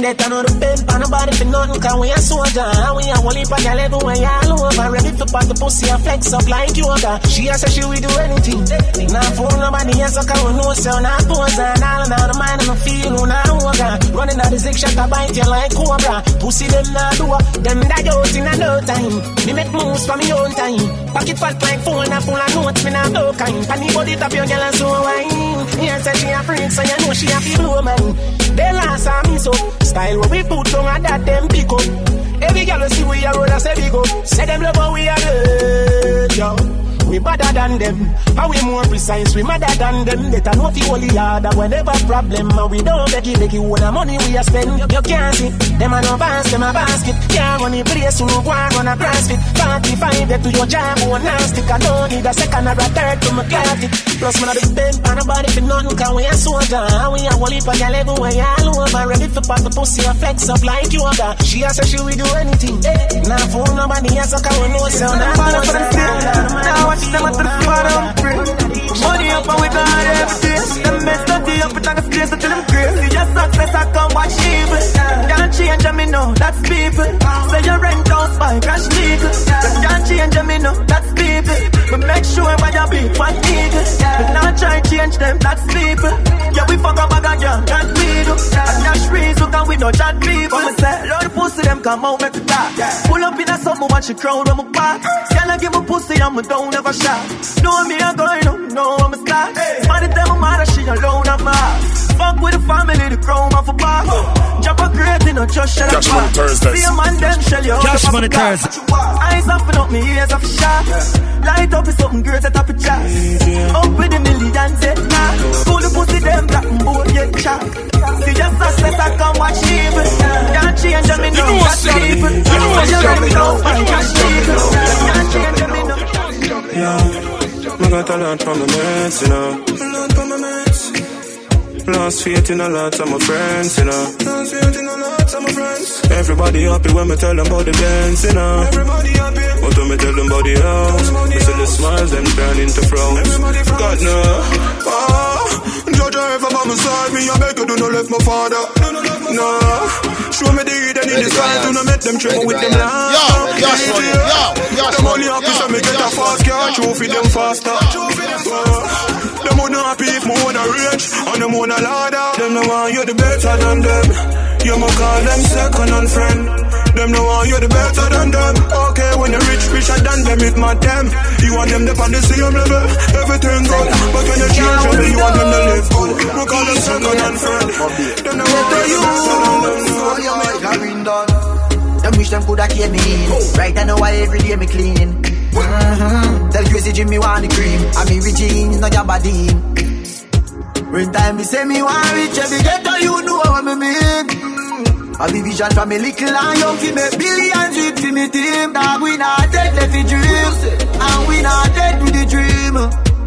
A pimp on the body for nothing Cause we a soldier And we a whole heap of gal everywhere all over. Ready to pop the pussy and flex up like yoga. She a say she will do anything. Now fool nobody else so cause we know so Now pose. And all now the mind and the feel who now woga Running out the zig shot I bite you like cobra. Pussy them now do Them that out in a no time. Me make moves for me own time. Pocket fat like phone and full of notes Me now no kind. Panny body top your gal and so wine. Here say she a freak so you know she a feel blow man They last on me so Style where we put on and that them pick up. Every girl see we a roll and say big up. Say them love how we are yo we better than them, and we more precise, we madder than them. Better know fi holy harder whenever problem, and we don't beg you, beg you, the money we a spend. You, can't see, them a no pass, them a basket. Can't run the place, you no go and run a CrossFit. 45 get to your job, one and stick. I don't need a second or a third to my it. Plus, man, I bent on nobody for nothing, cause we a soldier, and we a whole heap of gal everywhere, all over. Ready for pop the pussy and flex up like yoga. She a say she will do anything. Now, for nobody else, cause we know so now. Now watch them at the bottom Money up and we got everything Them best dirty up, it like a space until them crazy Your success, I come watch evil Can't change them, me know, that's people. Say your rent house by cash legal Them can't change them, me know, that's people. But make sure when you be one eagle. But not try change them, that's people Yeah, we fuck up a girl, that we do. And cash reason, can we no chat people But me say, Lord, the pussy, them come out, make it talk Pull up in a summer, watch the crowd on my back Girl, I give a pussy, I'm a don't ever shot Know me, I'm going up, know I'm a star Money, tell my mother, she alone, I'm out Fuck with the family, the crown off a bar Drop a crate in a just shell Cash Money Thursdays. See a man, them shell you out. Cash the Money fucking car. Thursday. Eyes up up, me ears off shot Light up is something great at top of chat. Up with the millions, eh, nah. Pull the pussy, them black and both get shot See your success, I come watch evil Can't change them, me know, know what's that's up. people You know what's Say you up. ready, don't cash people Can't change them, me know Yeah, I got a lot from the meds, you know. Lost faith in a lot of my friends, you know. Lost faith in a lot of my friends. Everybody happy when me tell them about the dance, you know. Everybody happy. But when me tell them about the house, me see the smiles them turn into frowns. God no. Oh, judge I ever by my side, me I beg you do not left my father. No, show me the hidden in the sky, do not make them tremble with them love. Yo, Cash Money, yo, Cash Them only Money, happy yo, so me get a Cash fast car, trophy them faster. Them would not if me wanna rage and them wanna ladder. Them no want you the better than them. You mo call them second and friend. Them no want you the better than them. Okay, when you rich, richer than them, it mad them. You want them to on the same level, everything good. But when you change them, you want them to live good. We call them second and friend. Them no want you than them. Wish them coulda kept me in. Right I know why every day me clean. Mm-hmm. Tell crazy Jimmy want the cream. I mean rich jeans, not your body. When time me say me want rich, every ghetto you know what me mean. I be vision from me little and young fi make billions with fi me team. Dog we not dead left fi dream, and we not dead with the dream.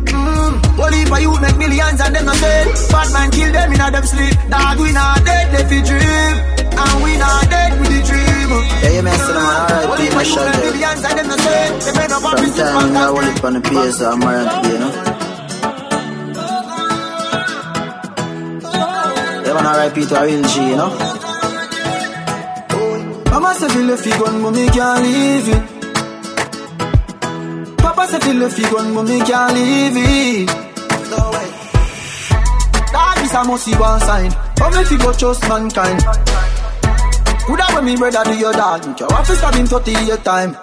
Mm. Only for you make millions and them not dead. Bad man kill them in a them sleep. Dog we not dead left fi dream, and we not dead with the dream. Yeah, you mess with them, alright, people my shot there. Millions and them not dead. They make no From time I hold it on the PS, I'm around today, you know. Yeah, man, alright, Peter, a real G, you know. Mama say feel if you but me can't leave it. Papa say feel if you but me can't leave it. That is a must see one sign. But me fi go trust mankind. Coulda when me brother do your dad, me care to stab him 38 time.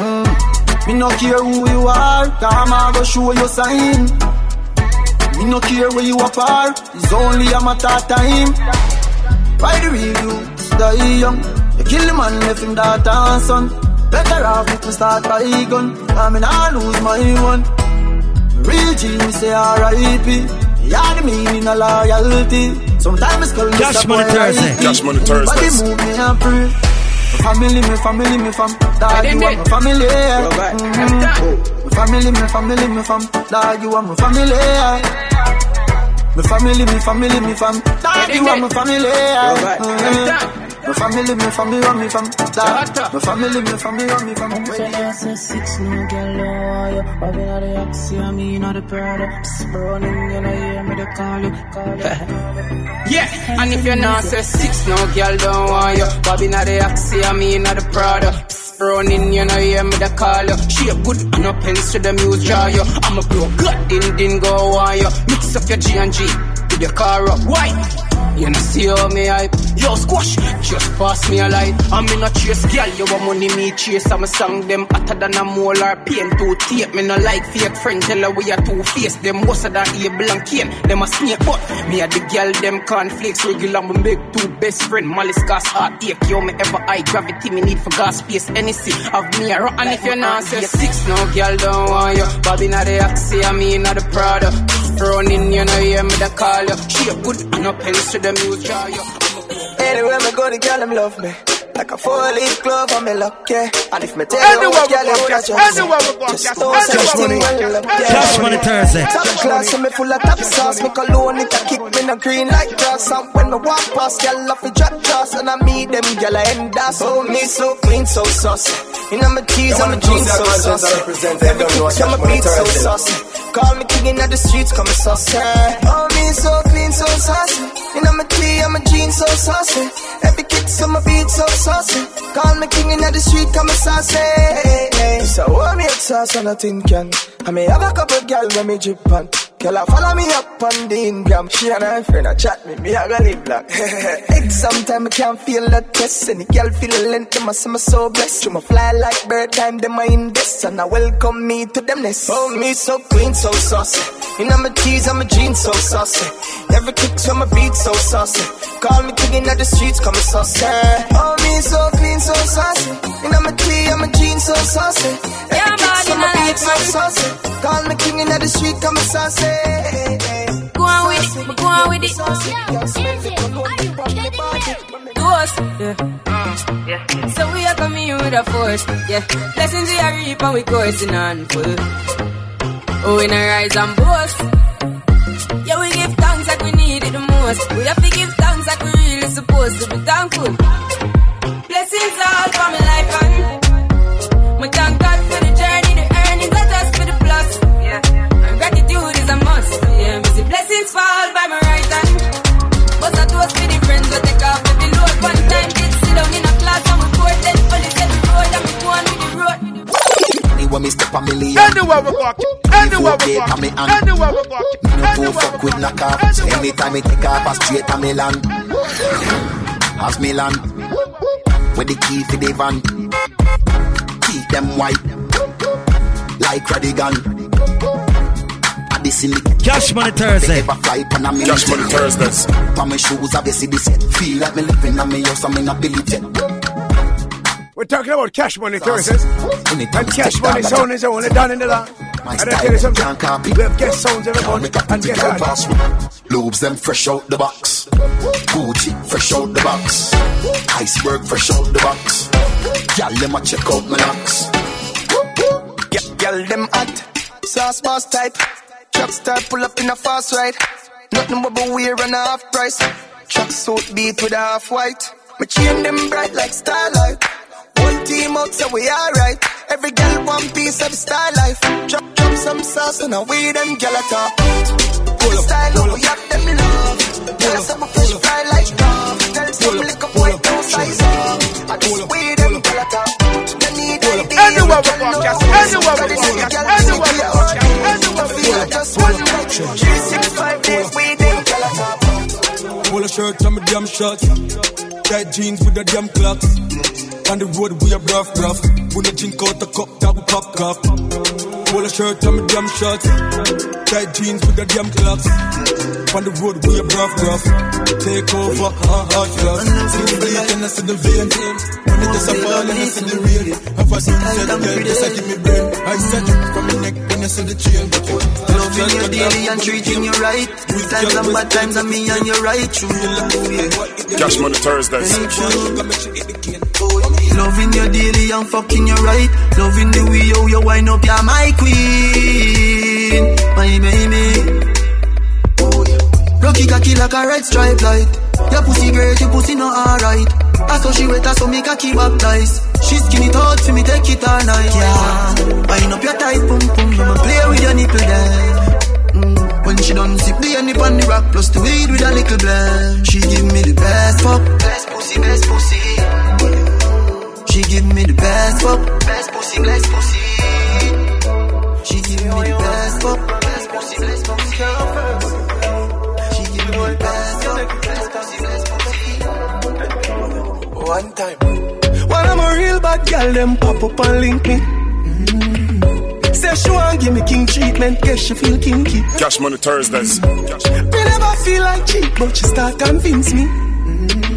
Mm. Me no care who you are, come I go show you sign. Me no care where you apart, it's only a matter of time. Why the real die young? You kill the man, left him daughter and son. Better off if me start by gun, I mean I lose my one. Real G, me say R.I.P. Yeah, the meaning of loyalty. Sometimes it's called Cash Money Thursday. Cash Money Body move me and pray. Family, me family, me fam. Dog, you are my family. Mhm. My family, me family, me fam. Dog, you are my family. My family, me family, me fam. Dog, you are my family. Mhm. My family, me family, me fam. Dog, my family, me family, me fam. say six no girl no you Bobbing out the oxy I mean out the Prada Running you know hear me they call you Call you Yeah, and if you're not say six, no girl don't want you. Bobby not the Axie, I mean not the Prada. Running, you know, hear me the call you. Shape good, and no pens to the muse draw you. I'm a blow, gut, din din go on you. Mix up your G and G, with your car up. Why? You know, see how me hype. Yo, squash, just pass me a light. I'm in a chase, girl. You want money, me chase. I'm a song them hotter than a molar pain. Two tape, me no like fake friend. Tell her we are two face. Them worse than Abel and Cain. Them a snake, but me a the girl. Them conflicts. regular. Me make two best friend. Malice gas heartache. Yo, me ever high gravity. Me need for gas space. Anything of me a rock. And if you're not say six, no girl don't want you. Bobby not the Axie, I mean not the Prada. Running, you know, hear me the call you. Shape good, and no pens to the you. Anywhere me go, the girl them love me. Like a four-leaf glove on me luck, yeah. And if me tell you Anywhere what we girl go, you Cash- wanna just anywhere we go, Just don't say nothing money. when you look, yeah. Cash Money Thursday. Top class, so me full of top sauce. Me cologne, it a kick me no green like grass. And when me walk past, girl off the drop jaws. And I meet them, girl I end us. Oh, me so clean, so saucy. You know my cheese, I'm a jeans, so saucy. Everything to my beat, so saucy. Call me king in the streets, come saucy. Oh, me so clean, so saucy. You know my I'm a jeans, so saucy. Every kick to my beat, so saucy. Call me king in the street, come saucy. So, oh, me a sauce and a tin can. I may have a couple girl when me drip on. Girl, I follow me up on the Ingram. She and her friend a chat me, me a go live black. Exam time, I can't feel the test. Any girl feel the length, them a say me so blessed. You fly like bird time, them a invest. And I welcome me to them nest. Oh, me so clean, so saucy. You know my tees, I'm a jeans, so saucy. Every kick to my beat, so saucy. Call me king in the streets, come me saucy. Oh, me so clean, so saucy. You know my tee, I'm a jeans, so saucy. Every kick to my beat, so saucy. Call me king in the street, come saucy. Go on with it, go on with it Ghost, yeah. yeah. So we are coming in with a force, yeah. Blessings we are reap and we coursing on full. Oh, we not rise and boast. Yeah, we give thanks like we need it the most. We have to give thanks like we really supposed to be thankful. Blessings all for my life road. Me want me up a million. Anywhere we walk, anywhere we walk, me and anywhere we walk, me no go fuck with walk, knockoff. So anywhere we anytime me take off, I straight to Milan. As Milan, with the key for the van, keep them white like Radigan. I this in the Cash Money Thursday. Ever fly on Cash Money Thursdays. For my shoes, obviously this set. Feel like me living on me house, I'm in a Billy jet. We're talking about cash money Thursdays. And cash money sound is only done in the land. My And I tell you something. can't. We have guest sounds every month and guest artists. Lobes them fresh out the box. Gucci fresh out the box. Iceberg fresh out the box. Y'all them a check out my locks. Yeah, girl, them hot. Sauce boss type. Truck star pull up in a fast ride. Nothing but a wear and a half price. Truck suit beat with a half white. My chain them bright like starlight. One team out, so we alright. Every girl one piece of the star life. Drop, drop some sauce and a weed them girl at top. Pull up, style up, we have them love. Tell us I'm a fish fry like dove. Tell some lick up white, no size up. I just weed them girl at top. You need ID, Anywhere we girl, walk, no yes, more. anywhere we Girl, walk, you yes, girl, anywhere we you walk, yes, girl, anywhere we feel walk, just yes. one night. Three, six, five days, weed them girl at top. Pull a shirt and my damn shorts. Tight jeans with the damn clocks. On the road we are rough, rough. When I drink out the cup, that we pop cup. Pull a shirt and my damn shorts. Tight jeans with the damn clocks. On the road we are rough, rough. Take over, hard, hard gloves. See the bleak and I see the vein. When it just a fall and I see the rain. Have a sunset, girl, just like give me brain. I said from my neck when I see the chain. Loving you daily and treating you right. Good times and bad times and me and you right true. Yeah. Cash Money Thursdays. Loving you daily and fucking you right. Loving the way how you wind up, you're my queen, my baby. Rocky cocky like a red stripe light. Your pussy great, your pussy not alright. I saw she wet, I saw me cocky baptized. She skinny out for me, take it all night. Yeah, wind up your tight pum pum, I'ma play with your nipple there. Mm. When she done sip the honey on the rock plus the weed with a little blend. She give me the best fuck, best pussy, best pussy. She give me the best fuck, best pussy, best pussy. She give me the best fuck, best pussy, best pussy. She give me the best fuck, best pussy, best pussy. One time. When I'm a real bad girl, them pop up and link me. Mm. Say she want give me king treatment, guess she feel kinky. Cash Money Thursdays. Me never feel like cheap, but she start convince me. Me say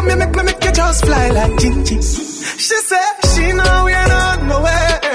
come here, make me make you just fly like Gingy. She say she know we on nowhere.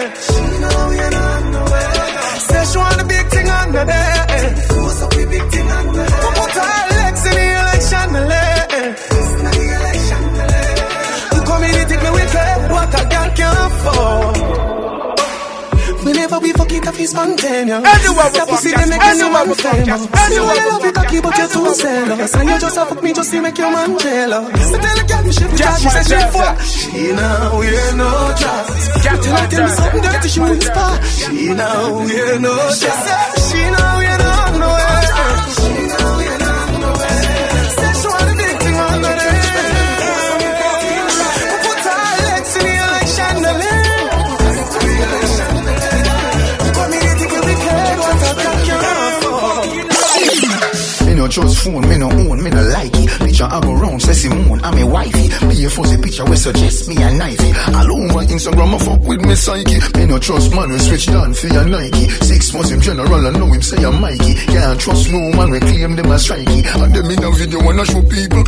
Fuck up, spontaneous. Anywhere we fuck, they make yes, me anywhere we fuck, See anywhere we you fuck, cocky, but you're too zealous. And you just fuck me just to make your man jealous. So tell the girl me she Yes, she say she yes. She now wear no dress. Yes, Tell her tell me something dirty, she whisper. She now wear no say she now wear no trust phone, me no own, me no like it. Picture I go round, say Simone, I'm a wifey. Be a fuzzy picture, we suggest me a knifey. All over Instagram, I fuck with me psyche. Me no trust man, we switch down for your Nike. Six months in general, I know him say I'm Mikey. Can't trust no man, we claim them as strikey. And them in a video wanna show people.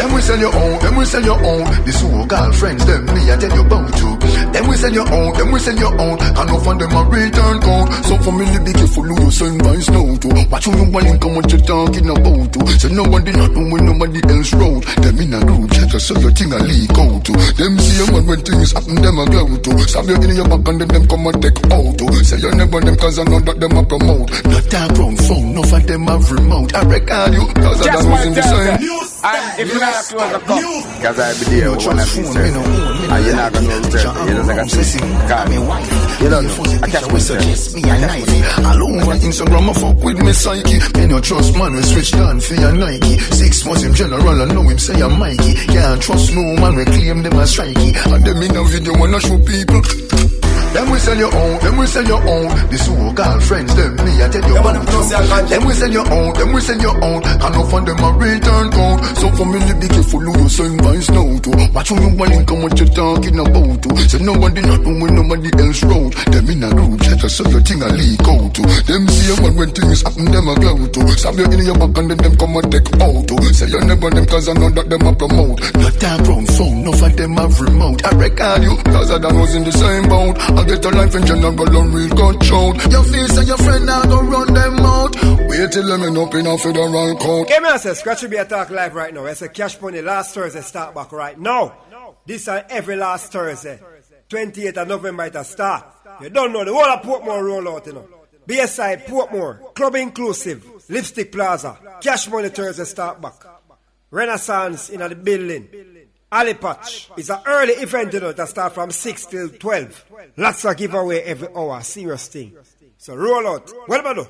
Them we sell your own, them we sell your own. The so-called friends, them me I tell you about you. Them we sell your own, them we sell your own. And off on them a return code. So family be careful who you send by snow to. Watch who you want come what you talking about to. So nobody not know when nobody else road. Them in a group chat, so your thing a leak out to. Them see a man when things happen, them a go to. Stab you in your back and then them come and take out to. Say you never them cause I know that them a promote. Not that ground phone, no of them have remote. I record you, cause I Just was one in the Thursday. same. And if you not close the cup, Cause I be there when I see certain And you're not gonna know certain You just like a sissy Call me wife. You don't know. I catch me suggest me a knifey All over Instagram I fuck with me psyche. Me no trust man we switch down for your Nike. Six months in general I know him say I'm Mikey. Can't trust no man we claim them as strikey. And them in a video wanna show people sell your own, them we sell your own. The so-called friends, them me I tell you Yeah, about. them say Them we sell your own, them we sell your own. And no on them a return code. So for me, be careful who you send vines now to. Watch who you want and what you talking about to. So nobody not doing nobody else road. Them in a group chat, so your thing a leak out to. Them see a man when things happen, them a glow to. Stab you in your back and then them come and take out to. Say you never them cause I know that them a promote. Not that wrong phone, no for them have remote. I record you, cause I done was in the same boat. I get a life in general and real control. Your face and your friend now go run them out. Wait till them end up in a federal court. Give me a say, be a talk live right now. It's a cash money last Thursday start back right now. This is every last Thursday. 28th of November it a start. You don't know the whole of Portmore roll out, you know. BSI Portmore, Club Inclusive, Lipstick Plaza, Cash Money Thursday start back. Renaissance in the building. Ali Patch is an early event, you know, that start from 6 till 12. Lots of giveaway every hour, serious thing. So roll out. About do?